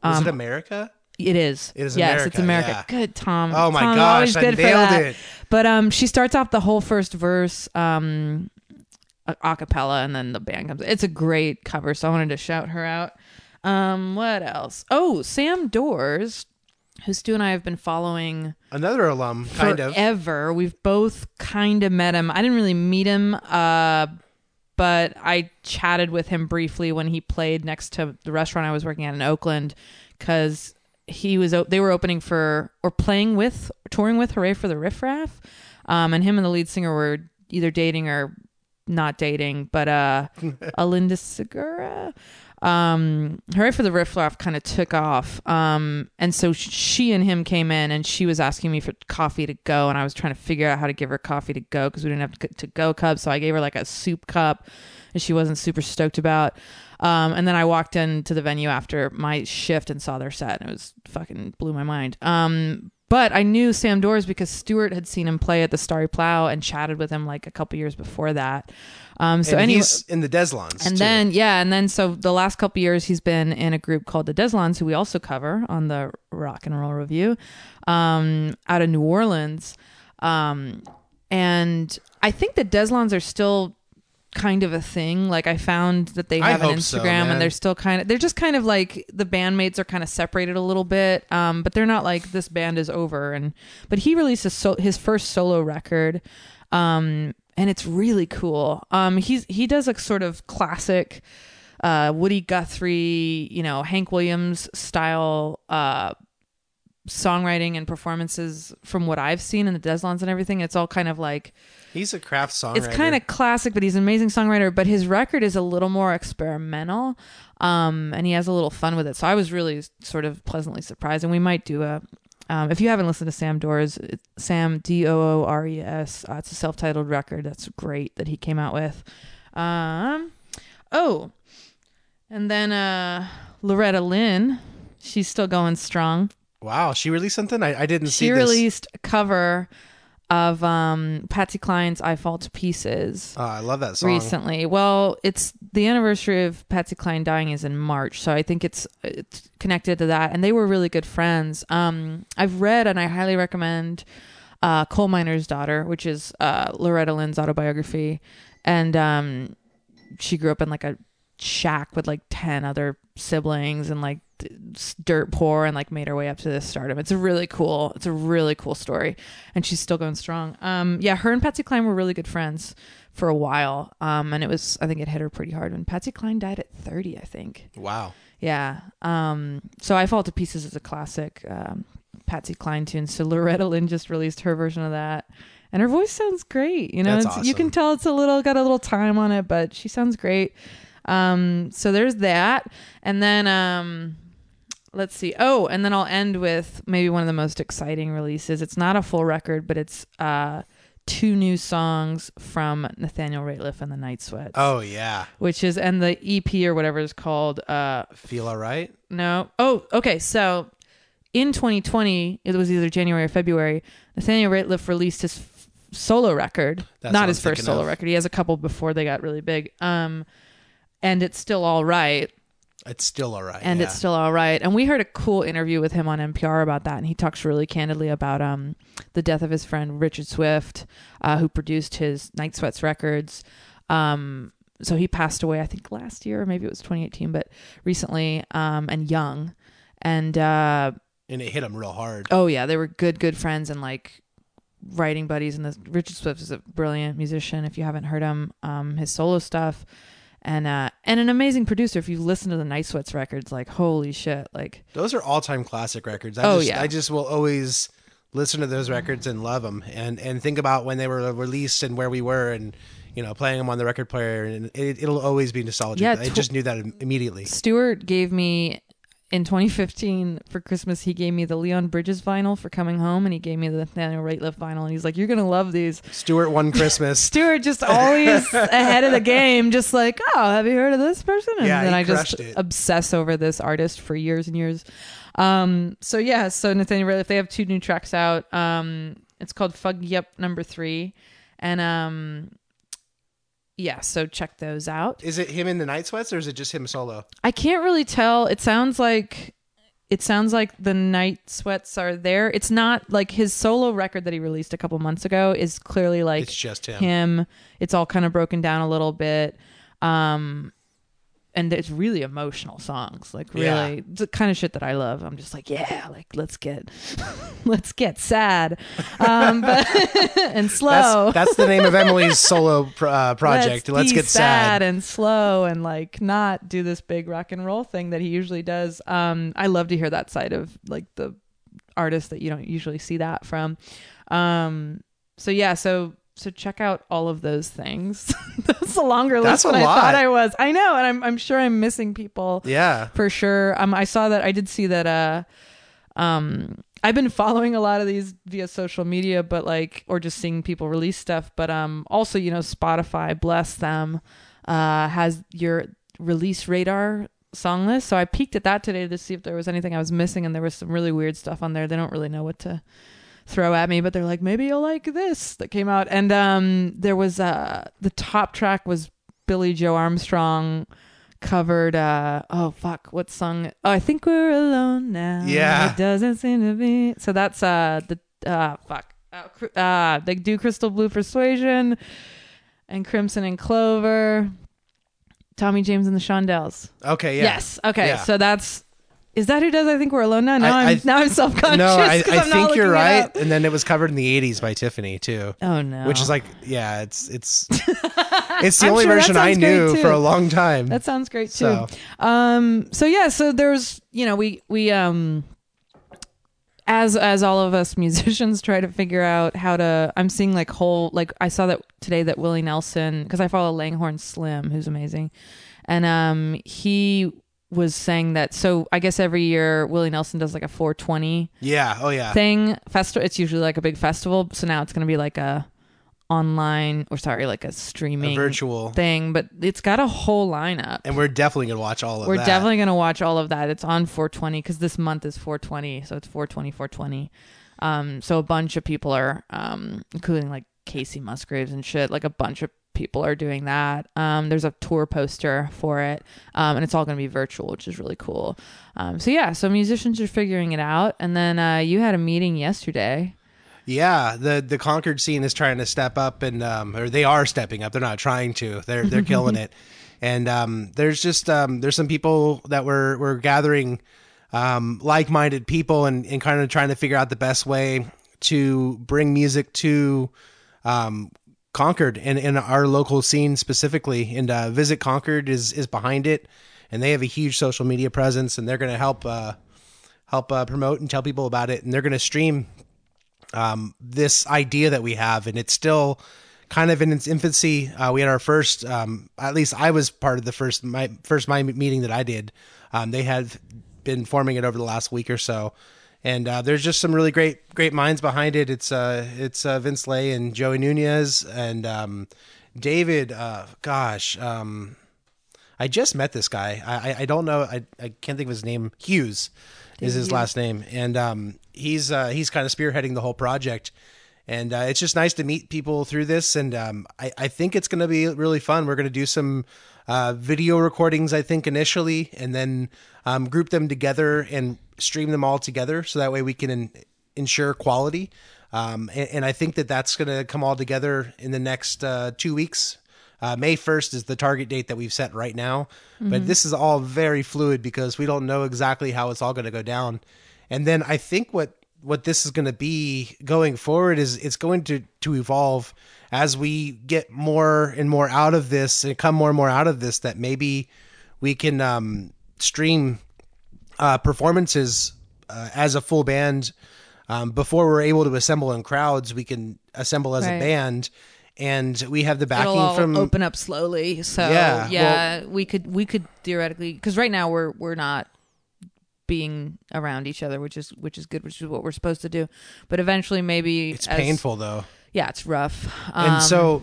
Um, it America? it is. It is yes, it's America, America. yeah. Good, Tom. Oh my Tom, gosh, always I good for nailed that. it. But um, she starts off the whole first verse um, a acapella, and then the band comes. It's a great cover, so I wanted to shout her out. Um, what else? Oh, Sam Doores, who Stu and I have been following Another alum, kind of. Ever. We've both kind of met him. I didn't really meet him, uh, but I chatted with him briefly when he played next to the restaurant I was working at in Oakland because he was they were opening for or playing with touring with Hurray for the Riff Raff, um, and him and the lead singer were either dating or not dating, but uh, Alynda Segarra. Um, Hurray for the Riff Raff kind of took off. Um, and so she and him came in and she was asking me for coffee to go. And I was trying to figure out how to give her coffee to go because we didn't have to go cup. So I gave her like a soup cup and she wasn't super stoked about. Um, and then I walked into the venue after my shift and saw their set and it was fucking blew my mind. Um, but I knew Sam Doores because Stewart had seen him play at the Starry Plough and chatted with him like a couple years before that. Um, so and anyway, he's in the Deslondes. and too. then yeah, and then so the last couple years he's been in a group called the Deslondes, who we also cover on the Rock and Roll Review, um, out of New Orleans, um, and I think the Deslons are still kind of a thing. Like I found that they I have an hope so, Instagram and they're still kind of they're just kind of like the bandmates are kind of separated a little bit, um, but they're not like this band is over. And but he released a so- his first solo record. Um, and it's really cool. Um, he's he does a sort of classic uh, Woody Guthrie, you know, Hank Williams style uh, songwriting and performances from what I've seen in the Deslondes and everything. It's all kind of like He's a craft songwriter. it's kind of classic, but he's an amazing songwriter. But his record is a little more experimental, um, and he has a little fun with it. So I was really sort of pleasantly surprised. And we might do a. Um, if you haven't listened to Sam Doores, Sam D O O R E S, uh, it's a self-titled record. That's great that he came out with. Um, oh, and then uh, Loretta Lynn, she's still going strong. wow. She released something. I, I didn't see She released a cover of um, Patsy Cline's "I Fall to Pieces." Oh, I love that song. recently. Well, it's the anniversary of Patsy Cline dying is in March, so I think it's it's connected to that. And they were really good friends. Um, I've read and I highly recommend uh, "Coal Miner's Daughter," which is uh, Loretta Lynn's autobiography, and um, she grew up in like a shack with like ten other siblings and like dirt poor and like made her way up to this stardom. It's a really cool. It's a really cool story, and she's still going strong. Um, yeah, her and Patsy Cline were really good friends for a while. Um, and it was I think it hit her pretty hard when Patsy Cline died at thirty. I think. Wow. Yeah. Um, so I Fall to Pieces is a classic um, Patsy Cline tune. So Loretta Lynn just released her version of that. And her voice sounds great. You know, it's, you can tell it's a little, got a little time on it, but she sounds great. Um, so there's that. And then, um, let's see. Oh, and then I'll end with maybe one of the most exciting releases. It's not a full record, but it's, uh, two new songs from Nathaniel Rateliff and the Night Sweats. Oh yeah. Which is, and the EP or whatever is called, uh, Feel alright. no. Oh, okay. So in 2020, it was either January or February, Nathaniel Rateliff released his f- solo record. That's Not his I'm first solo of. record. He has a couple before they got really big. Um, and it's still all right. It's still alright. And yeah. it's still all right. And we heard a cool interview with him on NPR about that, and he talks really candidly about um the death of his friend Richard Swift, uh, who produced his Night Sweats records. Um, so he passed away, I think last year, or maybe it was 2018, but recently, um, and young. And uh, and it hit him real hard. oh yeah, they were good, good friends and like writing buddies. And the, Richard Swift is a brilliant musician. If you haven't heard him, um, his solo stuff, and uh, and an amazing producer. If you listen to the Night Sweats records, like holy shit, like Those are all time classic records. I Oh, just, yeah. I just will always listen to those records and love them and and think about when they were released and where we were and you know playing them on the record player and it, it'll always be nostalgic. Yeah, I just knew that im- immediately. Stuart gave me in 2015 for Christmas. He gave me the Leon Bridges vinyl for coming home, and he gave me the Nathaniel Rateliff vinyl. And he's like, "You're gonna love these." Stuart won Christmas. Stuart just always ahead of the game, just like, "Oh, have you heard of this person?" And Yeah, then he I just it. obsess over this artist for years and years. Um, so yeah, so Nathaniel Rateliff, they have two new tracks out. Um, it's called "Fug Yup" number three, and um. Yeah, so check those out. Is it him in the Night Sweats or is it just him solo? I can't really tell. It sounds like it sounds like the night sweats are there. It's not like his solo record that he released a couple months ago is clearly like It's just him. him. It's all kind of broken down a little bit. Um and it's really emotional songs. Like really Yeah. it's the kind of shit that I love. I'm just like, yeah, like let's get let's get sad. Um but and slow. That's, that's the name of Emily's solo pr- uh, project. Let's, be get sad. and slow and like not do this big rock and roll thing that he usually does. Um, I love to hear that side of like the artist that you don't usually see that from. Um, so yeah, so so check out all of those things. That's a longer That's list a than I lot. thought I was. I know, and I'm I'm sure I'm missing people Yeah. for sure. Um, I saw that. I did see that. Uh, um, I've been following a lot of these via social media, but like, or just seeing people release stuff. But um, also, you know, Spotify, bless them, uh, has your release radar song list. So I peeked at that today to see if there was anything I was missing, and there was some really weird stuff on there. They don't really know what to throw at me, but they're like, maybe you'll like this that came out. And um, there was uh, the top track was Billie Joe Armstrong covered uh oh fuck what song oh i think we're alone now Yeah. it doesn't seem to be so that's uh the uh fuck uh, uh they do crystal blue persuasion and crimson and clover tommy james and the shondells Okay. Yeah. yes okay Yeah. so that's is that who does i think we're alone now now I- am now i'm self-conscious No, I, I think you're right. And then it was covered in the '80s by Tiffany too, oh no which is like, yeah, it's it's it's the only sure version I knew for a long time. That sounds great too. So- Um so yeah, so there's you know, we we um as as all of us musicians try to figure out how to i'm seeing like whole like i saw that today that willie nelson because i follow langhorne slim who's amazing and um he was saying that so i guess every year willie nelson does like a 420 Yeah. Oh yeah. thing festival it's usually like a big festival so now it's going to be like a online or sorry like a A streaming virtual. thing but it's got a whole lineup And we're definitely gonna watch all of that. we're that. definitely going to watch all of that. It's on 420 because this month is 420. So it's 420, 420. Um, so a bunch of people are, um, including like Kacey Musgraves and shit, like a bunch of people are doing that. Um, there's a tour poster for it. Um, and it's all going to be virtual, which is really cool. Um, so yeah, so musicians are figuring it out. And then, uh, you had a meeting yesterday. Yeah, the the Concord scene is trying to step up, and um, or they are stepping up. They're not trying to. They're they're killing it. And um, there's just um, there's some people that we're we're gathering um, like minded people, and, and kind of trying to figure out the best way to bring music to um, Concord and in our local scene specifically. And uh, Visit Concord is is behind it, and they have a huge social media presence, and they're going to help uh, help uh, promote and tell people about it. And they're going to stream um, this idea that we have, and it's still kind of in its infancy. Uh, we had our first, um, at least I was part of the first my first my meeting that I did. Um, they had been forming it over the last week or so, and uh, there's just some really great great minds behind it. It's uh, it's uh, Vince Lay and Joey Nunez and um, David. Uh, gosh. Um, I just met this guy. I, I, I don't know. I, I can't think of his name. Hughes is his last name, and um, he's uh, he's kind of spearheading the whole project. And uh, it's just nice to meet people through this, and um, I, I think it's going to be really fun. We're going to do some uh, video recordings, I think, initially, and then um, group them together and stream them all together, so that way we can in, ensure quality. Um, and, and I think that that's going to come all together in the next uh, two weeks. Uh, May 1st is the target date that we've set right now. But this is all very fluid because we don't know exactly how it's all going to go down. And then I think what what this is going to be going forward is it's going to to evolve as we get more and more out of this and come more and more out of this that maybe we can um, stream uh, performances uh, as a full band um, before we're able to assemble in crowds we can assemble as Right. a band and we have the backing It'll all from open up slowly. So Yeah, yeah, we could we could theoretically because right now we're we're not being around each other, which is which is good, which is what we're supposed to do. But eventually, maybe it's as- painful though Yeah, it's rough. Um, and so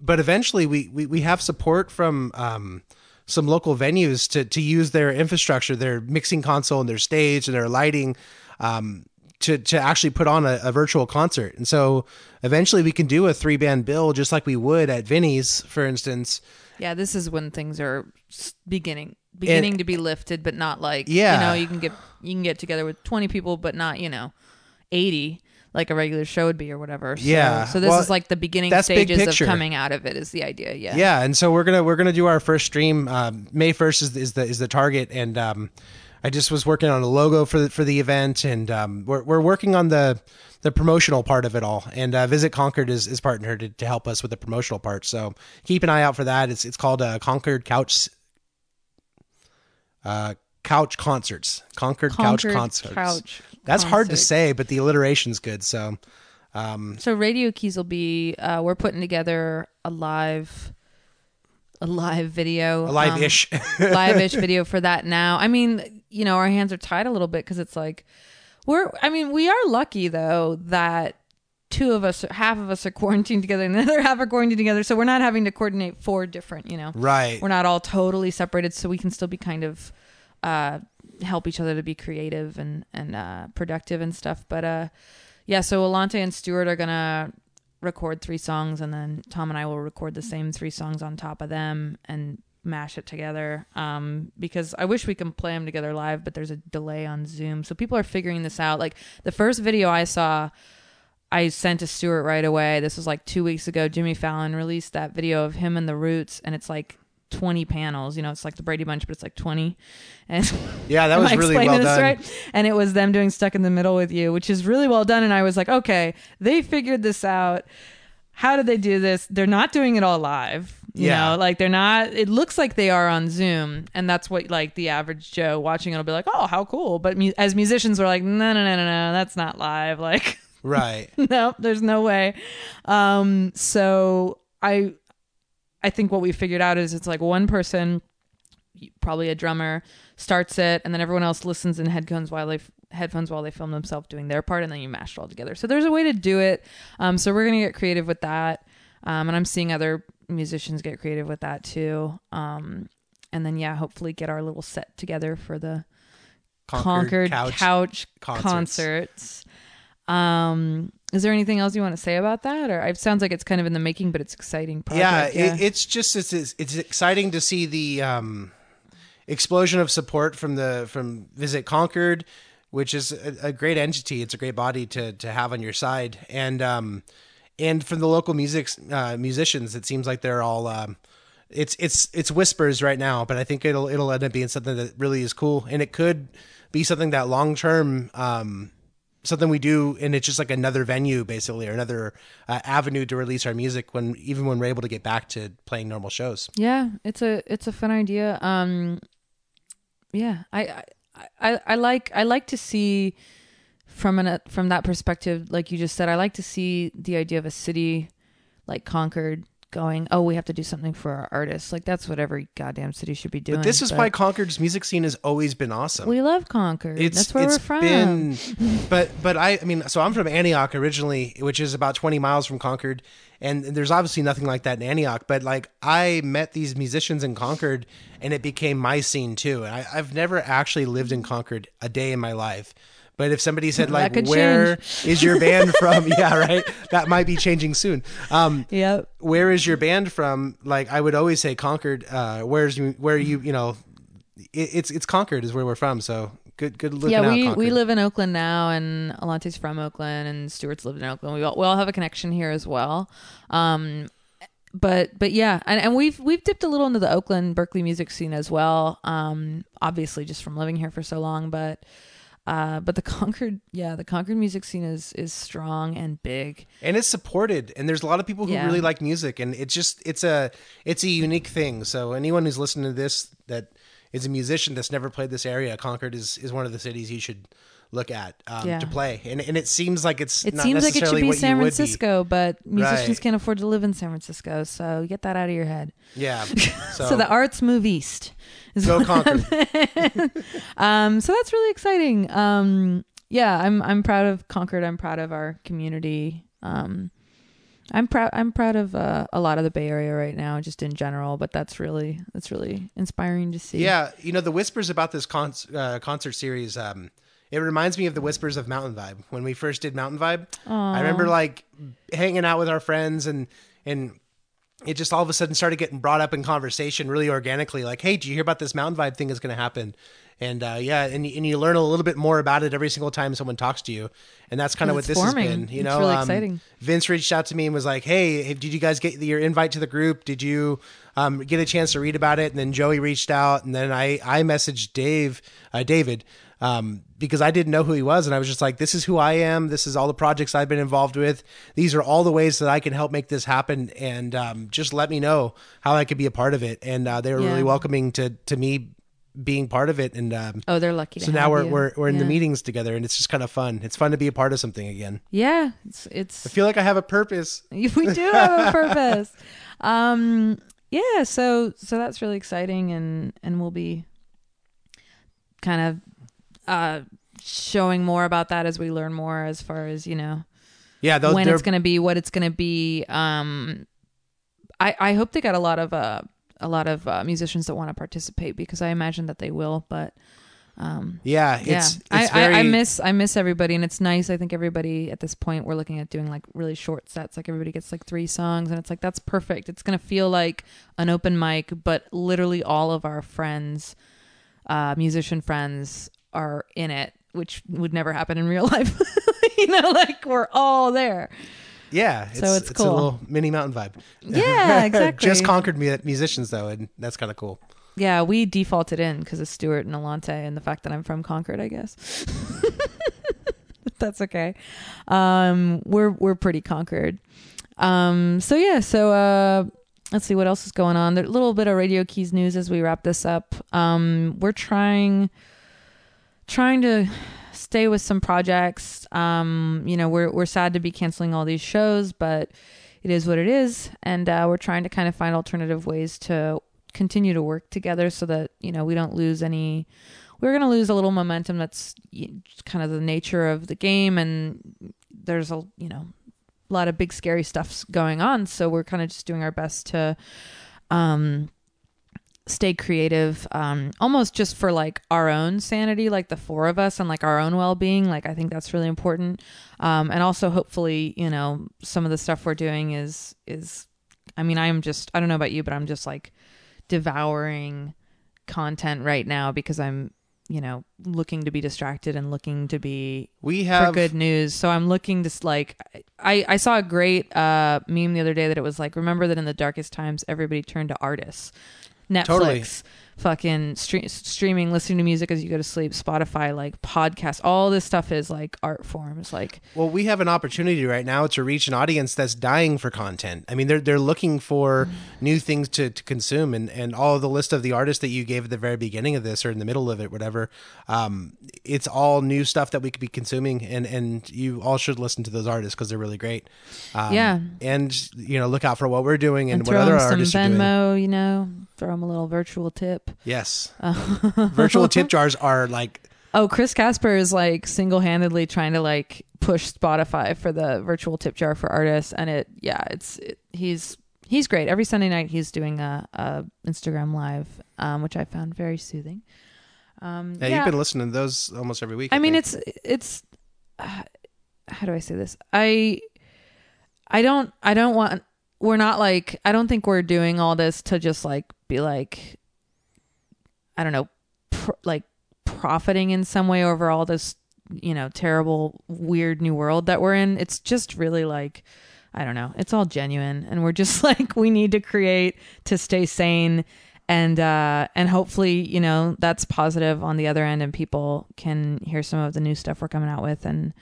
but eventually we, we we have support from um some local venues to to use their infrastructure their mixing console and their stage and their lighting um to to actually put on a, a virtual concert and so eventually we can do a three band bill just like we would at Vinny's for instance yeah, this is when things are beginning beginning to be lifted, but not like Yeah. you know you can get you can get together with twenty people, but not you know eighty like a regular show would be or whatever. So, Yeah. So this Well, is like the beginning stages of coming out of it. Is the idea? Yeah. yeah and so we're gonna we're gonna do our first stream um, may 1st is, is the is the target and um i just was working on a logo for the, for the event and um we're, we're working on the the promotional part of it all and uh, visit concord is, is partnered to, to help us with the promotional part so keep an eye out for that it's it's called uh, concord couch uh couch concerts concord, Concord couch concerts Couch that's hard to say but the alliteration's good so um So Radio Keys will be uh, we're putting together a live a live video a live-ish um, live-ish video for that now. I mean, you know, our hands are tied a little bit because it's like we're. I mean, we are lucky though that two of us, half of us are quarantined together, and the other half are quarantined together. So we're not having to coordinate four different. You know, right we're not all totally separated, so we can still be kind of uh, help each other to be creative and and uh, productive and stuff. But uh, yeah, so Alante and Stuart are gonna record three songs, and then Tom and I will record the same three songs on top of them and mash it together. Um, because I wish we can play them together live, but there's a delay on Zoom, so people are figuring this out. Like the first video I saw. I sent to Stuart right away. This was like two weeks ago. Jimmy Fallon released that video of him and the Roots, and it's like 20 panels. You know, it's like the Brady Bunch, but it's like 20. And yeah that was really well this done right? And it was them doing Stuck in the Middle with You, which is really well done. And I was like, okay, they figured this out. How did they do this? They're not doing it all live. You Yeah. know, like they're not. It looks like they are on Zoom, and that's what like the average Joe watching it'll be like, oh, how cool. But mu- as musicians, we're like, no, no, no, no, no, that's not live. Like, Right. no, there's no way. Um, so I, I think what we figured out is it's like one person, probably a drummer, starts it, and then everyone else listens in headphones while they headphones while they film themselves doing their part, and then you mash it all together. So there's a way to do it. Um, so we're gonna get creative with that, um, and I'm seeing other musicians get creative with that too. Um, and then yeah, hopefully get our little set together for the Concord, couch, concerts. concerts. Um, is there anything else you want to say about that, or it sounds like it's kind of in the making, but it's exciting. yeah, Project. It, it's just it's, it's it's exciting to see the um, explosion of support from the from Visit Concord, which is a, a great entity. It's a great body to to have on your side, and um, and from the local music uh, musicians, it seems like they're all. Um, it's it's it's whispers right now, but I think it'll it'll end up being something that really is cool, and it could be something that long term um, something we do and it's just like another venue basically or another uh, avenue to release our music when even when we're able to get back to playing normal shows yeah, it's a it's a fun idea. Um, yeah, I I, I, like I like to see from an from that perspective, like you just said, I like to see the idea of a city like Concord going, oh, we have to do something for our artists. Like that's what every goddamn city should be doing. but this is why concord's music scene has always been awesome we love Concord. it's that's where it's we're from. been but but i i mean so i'm from antioch originally which is about 20 miles from concord and there's obviously nothing like that in antioch but like i met these musicians in concord and it became my scene too and I, i've never actually lived in concord a day in my life but if somebody said like where is your band from yeah right that might be changing soon um Yep. where is your band from? Like I would always say Concord. Uh, where's you? Where you? You know, it, it's it's Concord is where we're from. So good good looking yeah, out. we, Concord. we live in Oakland now, and Alante's from Oakland, and Stuart's lived in Oakland. We all, we all have a connection here as well. Um, but but yeah, and, and we've we've dipped a little into the Oakland Berkeley music scene as well. Um, obviously just from living here for so long, but. Uh, but the Concord, yeah, the Concord music scene is is strong and big. and it's supported and there's a lot of people who Yeah. really like music and it's just it's a it's a unique thing so anyone who's listening to this that is a musician that's never played this area concord is is one of the cities you should look at um, Yeah. to play and and it seems like it's It not seems like it should be San Francisco, but musicians Right. can't afford to live in San Francisco, so get that out of your head. yeah so, So, the arts move east. is go concord um so that's really exciting um yeah i'm i'm proud of concord i'm proud of our community um i'm proud i'm proud of uh, a lot of the bay area right now just in general but that's really that's really inspiring to see Yeah, you know the whispers about this con- uh, concert series. Um, it reminds me of the whispers of Mountain Vibe when we first did Mountain Vibe. I remember like hanging out with our friends and and it just all of a sudden started getting brought up in conversation really organically. Like, hey, do you hear about this Mountain Vibe thing is going to happen? And uh, yeah, and and you learn a little bit more about it every single time someone talks to you, and that's kind of what this forming. has been. You It's know, really um, exciting. Vince reached out to me and was like, "Hey, did you guys get your invite to the group? Did you um, get a chance to read about it?" And then Joey reached out, and then I I messaged Dave, uh, David, um, because I didn't know who he was, and I was just like, "This is who I am. This is all the projects I've been involved with. These are all the ways that I can help make this happen, and um, just let me know how I could be a part of it." And uh, they were Yeah. really welcoming to to me being part of it, and um, oh they're lucky so now we're you. we're we're in the meetings together, and it's just kind of fun. It's fun to be a part of something again. yeah it's it's I feel like I have a purpose. we do have a purpose um yeah so so that's really exciting and and we'll be kind of uh showing more about that as we learn more as far as you know Yeah, those, when it's going to be what it's going to be um i i hope they got a lot of uh a lot of uh, musicians that want to participate because i imagine that they will but um Yeah, yeah. it's, it's I, very I i miss i miss everybody and it's nice. I think everybody at this point we're looking at doing like really short sets. Like everybody gets like three songs and it's like that's perfect. It's gonna feel like an open mic but literally all of our friends uh musician friends are in it which would never happen in real life you know like we're all there yeah. It's, So it's a cool. little mini mountain vibe. yeah exactly Just Concord mu- musicians though, and that's kind of cool. yeah we defaulted in because of stuart and alante and the fact that i'm from concord i guess that's okay um we're we're pretty Concord. um so yeah so uh let's see what else is going on. A little bit of Radio Keys news as we wrap this up. Um, we're trying trying to stay with some projects. Um, you know, we're we're sad to be canceling all these shows, but it is what it is, and uh, we're trying to kind of find alternative ways to continue to work together so that you know we don't lose any. We're going to lose a little momentum. That's kind of the nature of the game, and there's a you know a lot of big scary stuff's going on. So we're kind of just doing our best to um stay creative um almost just for like our own sanity like the four of us and like our own well-being like i think that's really important um and also hopefully you know some of the stuff we're doing is is i mean i'm just i don't know about you but i'm just like devouring content right now because i'm you know looking to be distracted and looking to be We for have good news. So I'm looking to like I I saw a great uh meme the other day that it was like remember that in the darkest times everybody turned to artists. Netflix, Totally. Fucking stre- streaming, listening to music as you go to sleep, Spotify, like podcasts, all this stuff is like art forms. Like Well, we have an opportunity right now to reach an audience that's dying for content. I mean, they're they're looking for new things to, to consume, and and all the list of the artists that you gave at the very beginning of this or in the middle of it, whatever. Um, it's all new stuff that we could be consuming, and and you all should listen to those artists because they're really great. Um, Yeah. and you know, look out for what we're doing and, and what other artists are doing. Venmo, you know, throw them a little virtual tip. Yes, virtual tip jars are like Oh, Chris Casper is like single-handedly trying to like push Spotify for the virtual tip jar for artists, and it, yeah, it's it, he's he's great. Every Sunday night he's doing a, a Instagram live, um, which I found very soothing. Um, yeah, yeah, you've been listening to those almost every week. I mean, think. it's it's uh, how do I say this? I I don't I don't want we're not like I don't think we're doing all this to just like be like I don't know pr- like profiting in some way over all this you know terrible weird new world that we're in. It's just really like I don't know. It's all genuine and we're just like we need to create to stay sane and uh and hopefully, you know, that's positive on the other end and people can hear some of the new stuff we're coming out with and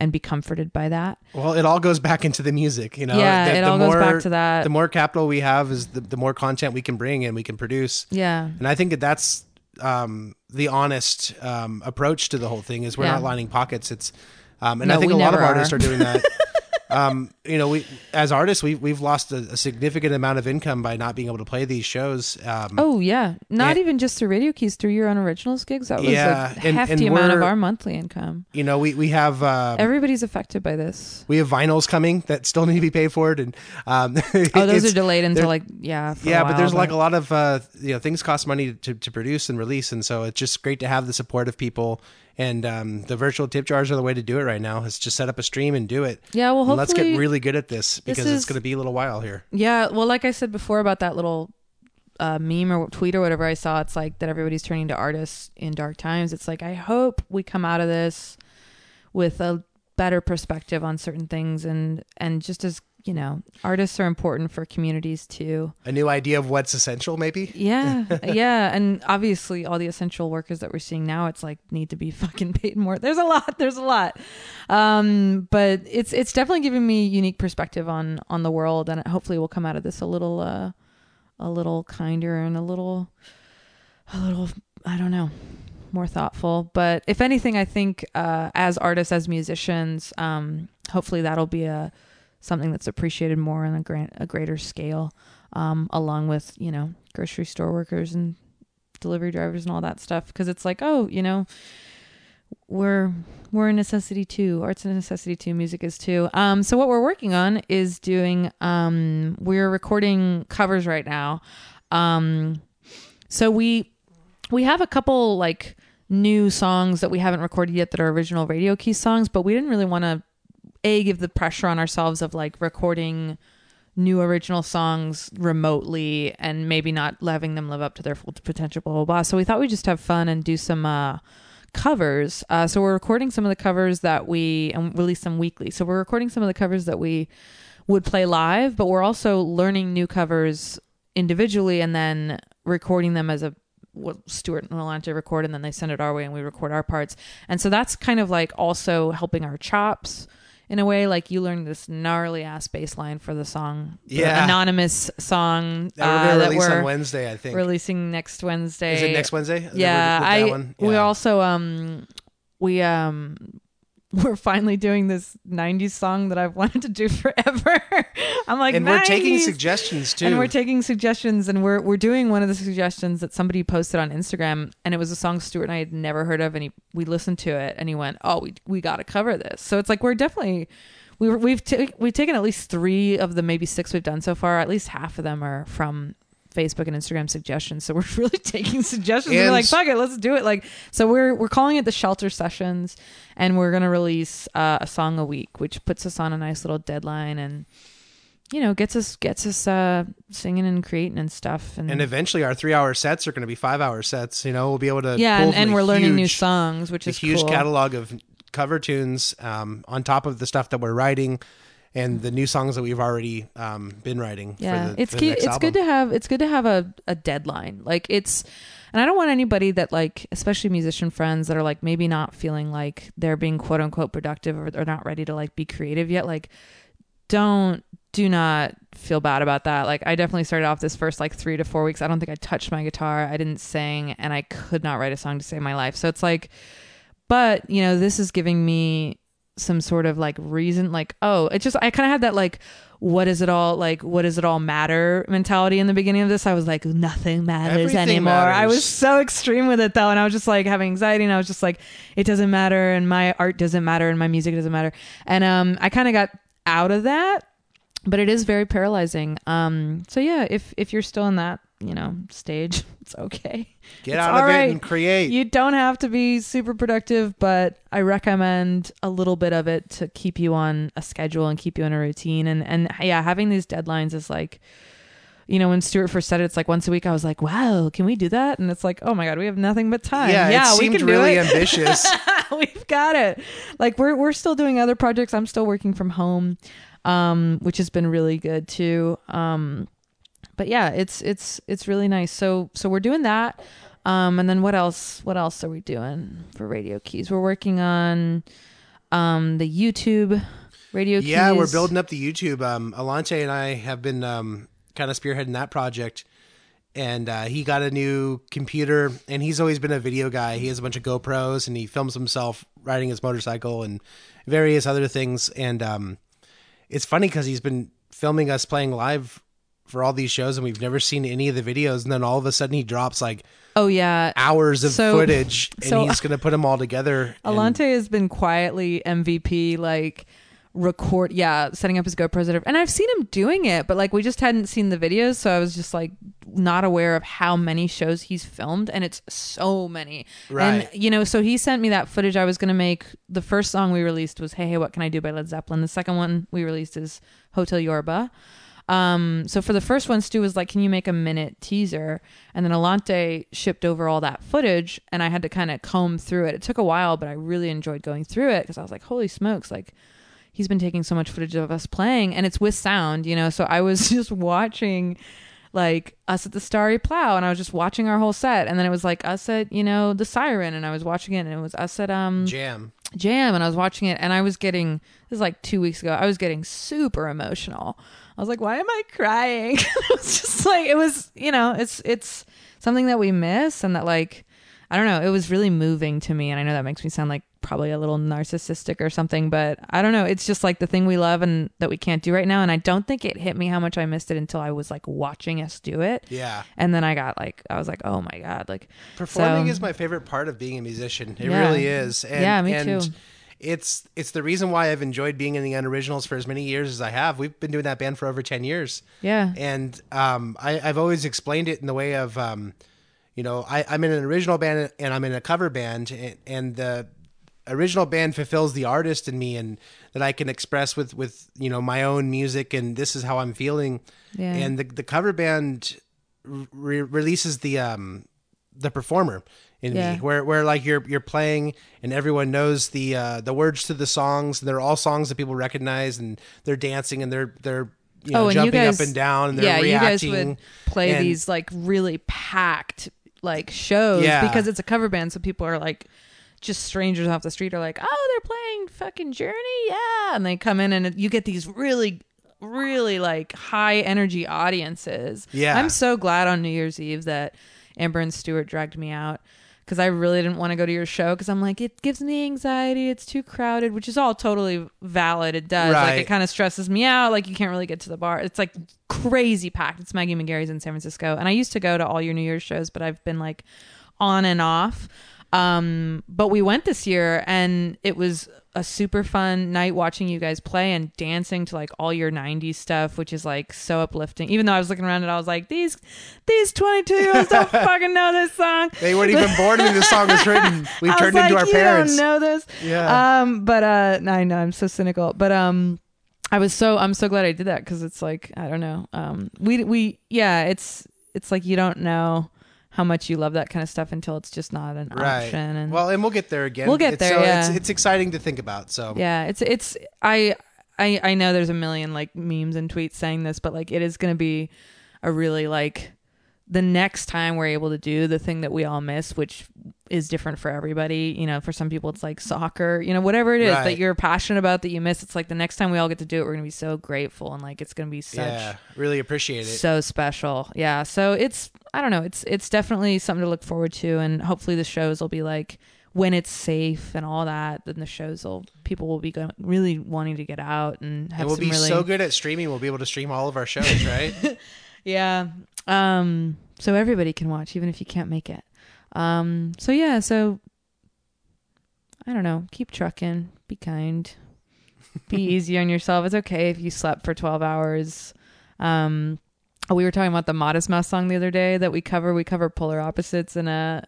and be comforted by that. Well, it all goes back into the music, you know. Yeah, The- it the all goes back to that. The more capital we have, is the, the more content we can bring and we can produce. Yeah. And I think that that's um, the honest um, approach to the whole thing. Is we're Yeah. not lining pockets. It's um, and No, I think a lot of artists are. are doing that. um, you know, we as artists, we we've lost a, a significant amount of income by not being able to play these shows. Um, Oh yeah, not Yeah. even just through radio keys, through your own originals gigs. That was Yeah, a and- hefty and amount of our monthly income. you know, we we have. Uh, Everybody's affected by this. we have vinyls coming that still need to be paid for, it, and um, Oh, those are delayed until like yeah. yeah, but while, there's like a lot of uh, you know things cost money to, to produce and release, and so it's just great to have the support of people. And um, the virtual tip jars are the way to do it right now. Is just set up a stream and do it. yeah. Well, And let's get really good at this because is- it's going to be a little while here. Yeah, well, like I said before about that little uh, meme or tweet or whatever I saw, it's like that everybody's turning to artists in dark times. It's like I hope we come out of this with a better perspective on certain things, and and just as you know, artists are important for communities too. A new idea of what's essential, maybe. Yeah, yeah, and obviously all the essential workers that we're seeing now, it's like need to be fucking paid more. There's a lot. There's a lot. Um, but it's it's definitely giving me unique perspective on on the world, and hopefully we'll come out of this a little uh a little kinder and a little a little I don't know more thoughtful. But if anything, I think uh, as artists, as musicians, um, hopefully that'll be a something that's appreciated more on a, grand, a greater scale, um, along with you know grocery store workers and delivery drivers and all that stuff. Because it's like, oh, you know, we're we're a necessity too. Art's a necessity too. Music is too. Um, so what we're working on is doing. Um, we're recording covers right now. Um, so we we have a couple like new songs that we haven't recorded yet that are original radio key songs, but we didn't really want to a give the pressure on ourselves of like recording new original songs remotely and maybe not having them live up to their full potential blah blah blah. So we thought we'd just have fun and do some uh covers. Uh so we're recording some of the covers that we and release them weekly. So we're recording some of the covers that we would play live but we're also learning new covers individually and then recording them as a what Stuart and Alante record and then they send it our way and we record our parts. And so that's kind of like also helping our chops in a way. Like you learned this gnarly ass bass line for the song, the Yeah. anonymous song That we're uh, that we're on Wednesday, I think. releasing next Wednesday. Is it next Wednesday? Yeah, I one? we Yeah. also um we um we're finally doing this 90s song that I've wanted to do forever. I'm like and we're taking suggestions too. and we're taking suggestions and we're we're doing one of the suggestions that somebody posted on Instagram and it was a song Stuart and I had never heard of and he we listened to it and he went, "Oh, we we got to cover this." So it's like we're definitely we we've ta- we've taken at least 3 of the maybe 6 we've done so far. At least half of them are from Facebook and Instagram suggestions. So we're really taking suggestions. we're like, fuck it, let's do it. Like, so we're we're calling it the Shelter Sessions, and we're gonna release uh, a song a week, which puts us on a nice little deadline and you know gets us gets us uh, singing and creating and stuff. And, and eventually, our three-hour sets are going to be five-hour sets. You know, we'll be able to yeah, pull and, and we're learning new songs, which is a huge cool. catalog of cover tunes um, on top of the stuff that we're writing and the new songs that we've already um, been writing. yeah for the, it's for the key next it's good to have it's good to have a, a deadline. Like it's and i don't want anybody that like especially musician friends that are like maybe not feeling like they're being quote unquote productive or they're not ready to like be creative yet. Like don't do not feel bad about that. Like i definitely started off this first like three to four weeks i don't think i touched my guitar i didn't sing and i could not write a song to save my life. So it's like but you know this is giving me some sort of like reason like oh it just i kind of had that like what is it all like what does it all matter mentality in the beginning of this. I was like nothing matters Everything anymore. I was so extreme with it though and i was just like having anxiety and i was just like it doesn't matter and my art doesn't matter and my music doesn't matter. And um i kind of got out of that but it is very paralyzing um so yeah if if you're still in that you know stage it's okay Get It's out of right. it and create. you don't have to be super productive, but I recommend a little bit of it to keep you on a schedule and keep you in a routine. And and yeah, having these deadlines is like, you know, when Stuart first said it, it's like once a week. I was like, wow, can we do that? And it's like, oh my god, we have nothing but time. yeah, yeah it we seemed can really do it. ambitious. We've got it. Like we're we're still doing other projects. I'm still working from home, um, which has been really good too. Um, but yeah, it's it's it's really nice. So so we're doing that. Um, and then what else? What else are we doing for Radio Keys? We're working on um the YouTube Radio Keys. yeah, we're building up the YouTube. Um, Alante and I have been um, kind of spearheading that project. And uh, he got a new computer, and he's always been a video guy. He has a bunch of GoPros, and he films himself riding his motorcycle and various other things. And um, it's funny because he's been filming us playing live for all these shows, and we've never seen any of the videos. And then all of a sudden, he drops like Oh yeah. hours of So- footage, and so- he's going to put them all together. and- Alante has been quietly MVP, like record, yeah, setting up his gopro and- And I've seen him doing it, but like we just hadn't seen the videos, so I was just like not aware of how many shows he's filmed, and it's so many. Right. And you know, so he sent me that footage. I was gonna make the first song we released was "Hey Hey What Can I Do" by Led Zeppelin. The second one we released is "Hotel Yorba." Um, so for the first one, Stu was like, "Can you make a minute teaser?" And then Alante shipped over all that footage, and I had to kind of comb through it. It took a while, but I really enjoyed going through it because I was like, "Holy smokes!" Like he's been taking so much footage of us playing, and it's with sound, you know. So I was just watching like us at the Starry Plough, and I was just watching our whole set, and then it was like us at you know the Siren, and I was watching it, and it was us at um jam. jam and I was watching it and I was getting this is like two weeks ago I was getting super emotional I was like why am I crying it was just like it was you know it's it's something that we miss and that like I don't know it was really moving to me and I know that makes me sound like probably a little narcissistic or something but I don't know it's just like the thing we love and that we can't do right now and I don't think it hit me how much I missed it until I was like watching us do it Yeah. and then I got like I was like oh my god like Performing So- is my favorite part of being a musician. It Yeah. really is. And, Yeah, me and too. It's it's the reason why I've enjoyed being in the unoriginals for as many years as I have. We've been doing that band for over ten years, yeah and um, I, I've always explained it in the way of, um, you know, I, I'm in an original band and I'm in a cover band, and, and the original band fulfills the artist in me, and that I can express with with you know my own music, and this is how I'm feeling. Yeah. And the the cover band re- releases the um the performer in Yeah. me where where like you're you're playing and everyone knows the uh the words to the songs and they're all songs that people recognize and they're dancing and they're they're you know oh, and you jumping guys, up and down and they're yeah, reacting you guys would play and- these like really packed like shows Yeah. because it's a cover band, so people are like just strangers off the street are like, "Oh, they're playing fucking Journey, yeah," and they come in and you get these really, really like high energy audiences. Yeah. I'm so glad on New Year's Eve that Amber and Stuart dragged me out because I really didn't want to go to your show because I'm like, it gives me anxiety. It's too crowded, which is all totally valid. It does. Right. Like, it kind of stresses me out. Like, you can't really get to the bar. It's like crazy packed. It's Maggie McGarry's in San Francisco. And I used to go to all your New Year's shows, but I've been like on and off. Um, but we went this year and it was a super fun night watching you guys play and dancing to like all your 90s stuff, which is like so uplifting. Even though I was looking around and I was like, these these 22 year olds don't fucking know this song. They weren't even born when this song was written. We've I turned into like, our you parents. don't know this. Yeah. Um, but uh, I know I'm so cynical. But um, I was so I'm so glad I did that because it's like I don't know. Um, we we yeah, it's it's like you don't know how much you love that kind of stuff until it's just not an Right. option. And well, and we'll get there again. We'll get It's- there, So yeah. it's, it's exciting to think about. So yeah, it's it's I I I know there's a million like memes and tweets saying this, but like it is gonna be a really like the next time we're able to do the thing that we all miss, which is different for everybody. You know, for some people it's like soccer, you know, whatever it is Right. that you're passionate about that you miss. It's like the next time we all get to do it, we're gonna be so grateful and like it's gonna be such yeah, really appreciate it. so special. Yeah. So it's I don't know, it's it's definitely something to look forward to and hopefully the shows will be like when it's safe and all that, then the shows will people will be going, really wanting to get out and have and we'll be really so good at streaming. We'll be able to stream all of our shows, right? Yeah. Um so everybody can watch even if you can't make it. Um so yeah, so I don't know, keep trucking, be kind. Be easy on yourself. It's okay if you slept for 12 hours. Um we were talking about the Modest Mouse song the other day that we cover. We cover Polar Opposites and uh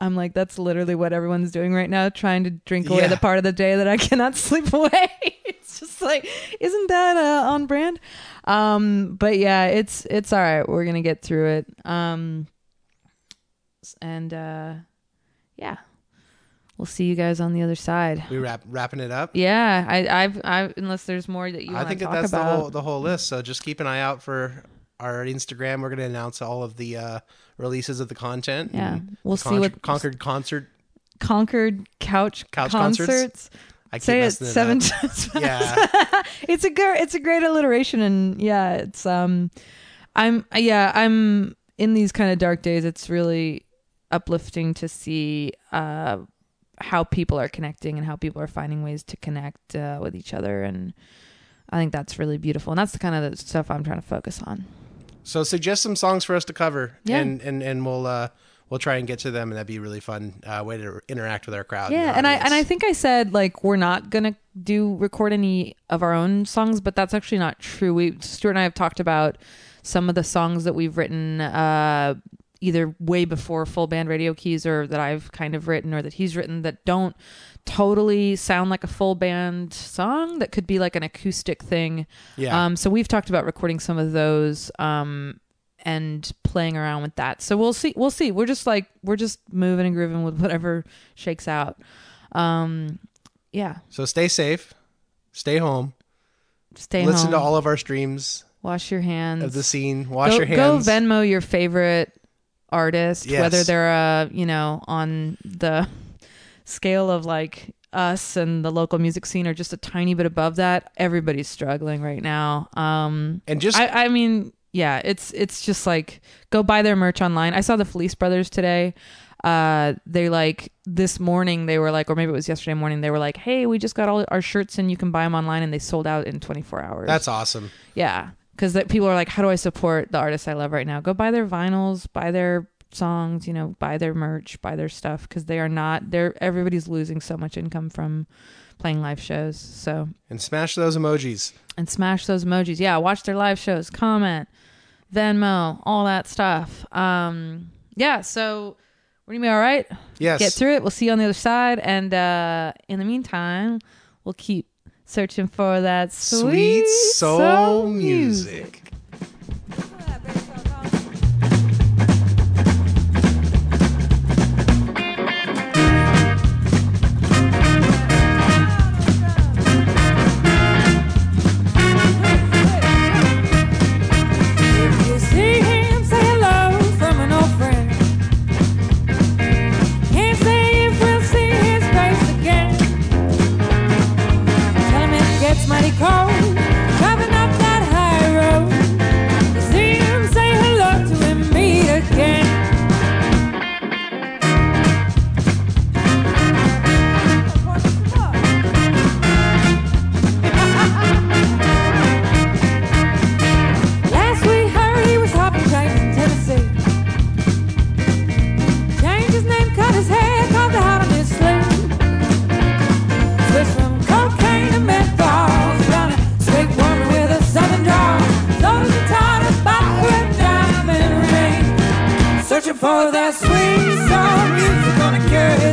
I'm like that's literally what everyone's doing right now trying to drink away Yeah. the part of the day that I cannot sleep away. it's just like isn't that uh, on brand? Um, but yeah, it's it's all right. We're gonna get through it. Um, and uh, yeah, we'll see you guys on the other side. we wrap wrapping it up. Yeah, I, I've, I unless there's more that you I want think that talk that's about. the whole the whole list. So just keep an eye out for our Instagram. We're going to announce all of the uh, releases of the content. yeah, we'll see Con- what Concord concert. Concord couch, Couch concerts. concerts? I Say it it seven up. times. Yeah. it's a good it's a great alliteration and yeah it's um i'm yeah i'm in these kind of dark days it's really uplifting to see uh how people are connecting and how people are finding ways to connect uh, with each other and i think that's really beautiful and that's the kind of the stuff i'm trying to focus on So suggest some songs for us to cover, Yeah. and and and we'll uh, we'll try and get to them, and that'd be a really fun uh, way to interact with our crowd. yeah our and i and i think i said like we're not gonna do record any of our own songs but that's actually not true. We stuart and i have talked about some of the songs that we've written uh either way before full band radio keys or that i've kind of written or that he's written that don't totally sound like a full band song. That could be like an acoustic thing. Yeah, um, so we've talked about recording some of those um, and playing around with that. So we'll see. We'll see. We're just like we're just moving and grooving with whatever shakes out. Um, yeah. so stay safe, stay home, Stay listen home. to all of our streams wash your hands. of the scene, wash go, your hands. Go Venmo your favorite artist, Yes. whether they're uh, you know on the scale of like us and the local music scene or just a tiny bit above that. Everybody's struggling right now. Um, and just I, I mean, yeah, it's it's just like go buy their merch online. I saw the Felice Brothers today. Uh, they like this morning they were like, or maybe it was yesterday morning. They were like, "Hey, we just got all our shirts and you can buy them online," and they sold out in 24 hours. that's awesome. yeah, because that people are like, "How do I support the artists I love right now?" Go buy their vinyls, buy their songs, you know, buy their merch, buy their stuff because they are not. They're everybody's losing so much income from playing live shows. So And smash those emojis. and smash those emojis. Yeah, watch their live shows, comment, Venmo, all that stuff. Um, yeah, so we're gonna be all right. Yes. Get through it. We'll see you on the other side, and uh, in the meantime, we'll keep searching for that sweet, Sweet soul music. If for that sweet soul music gonna cure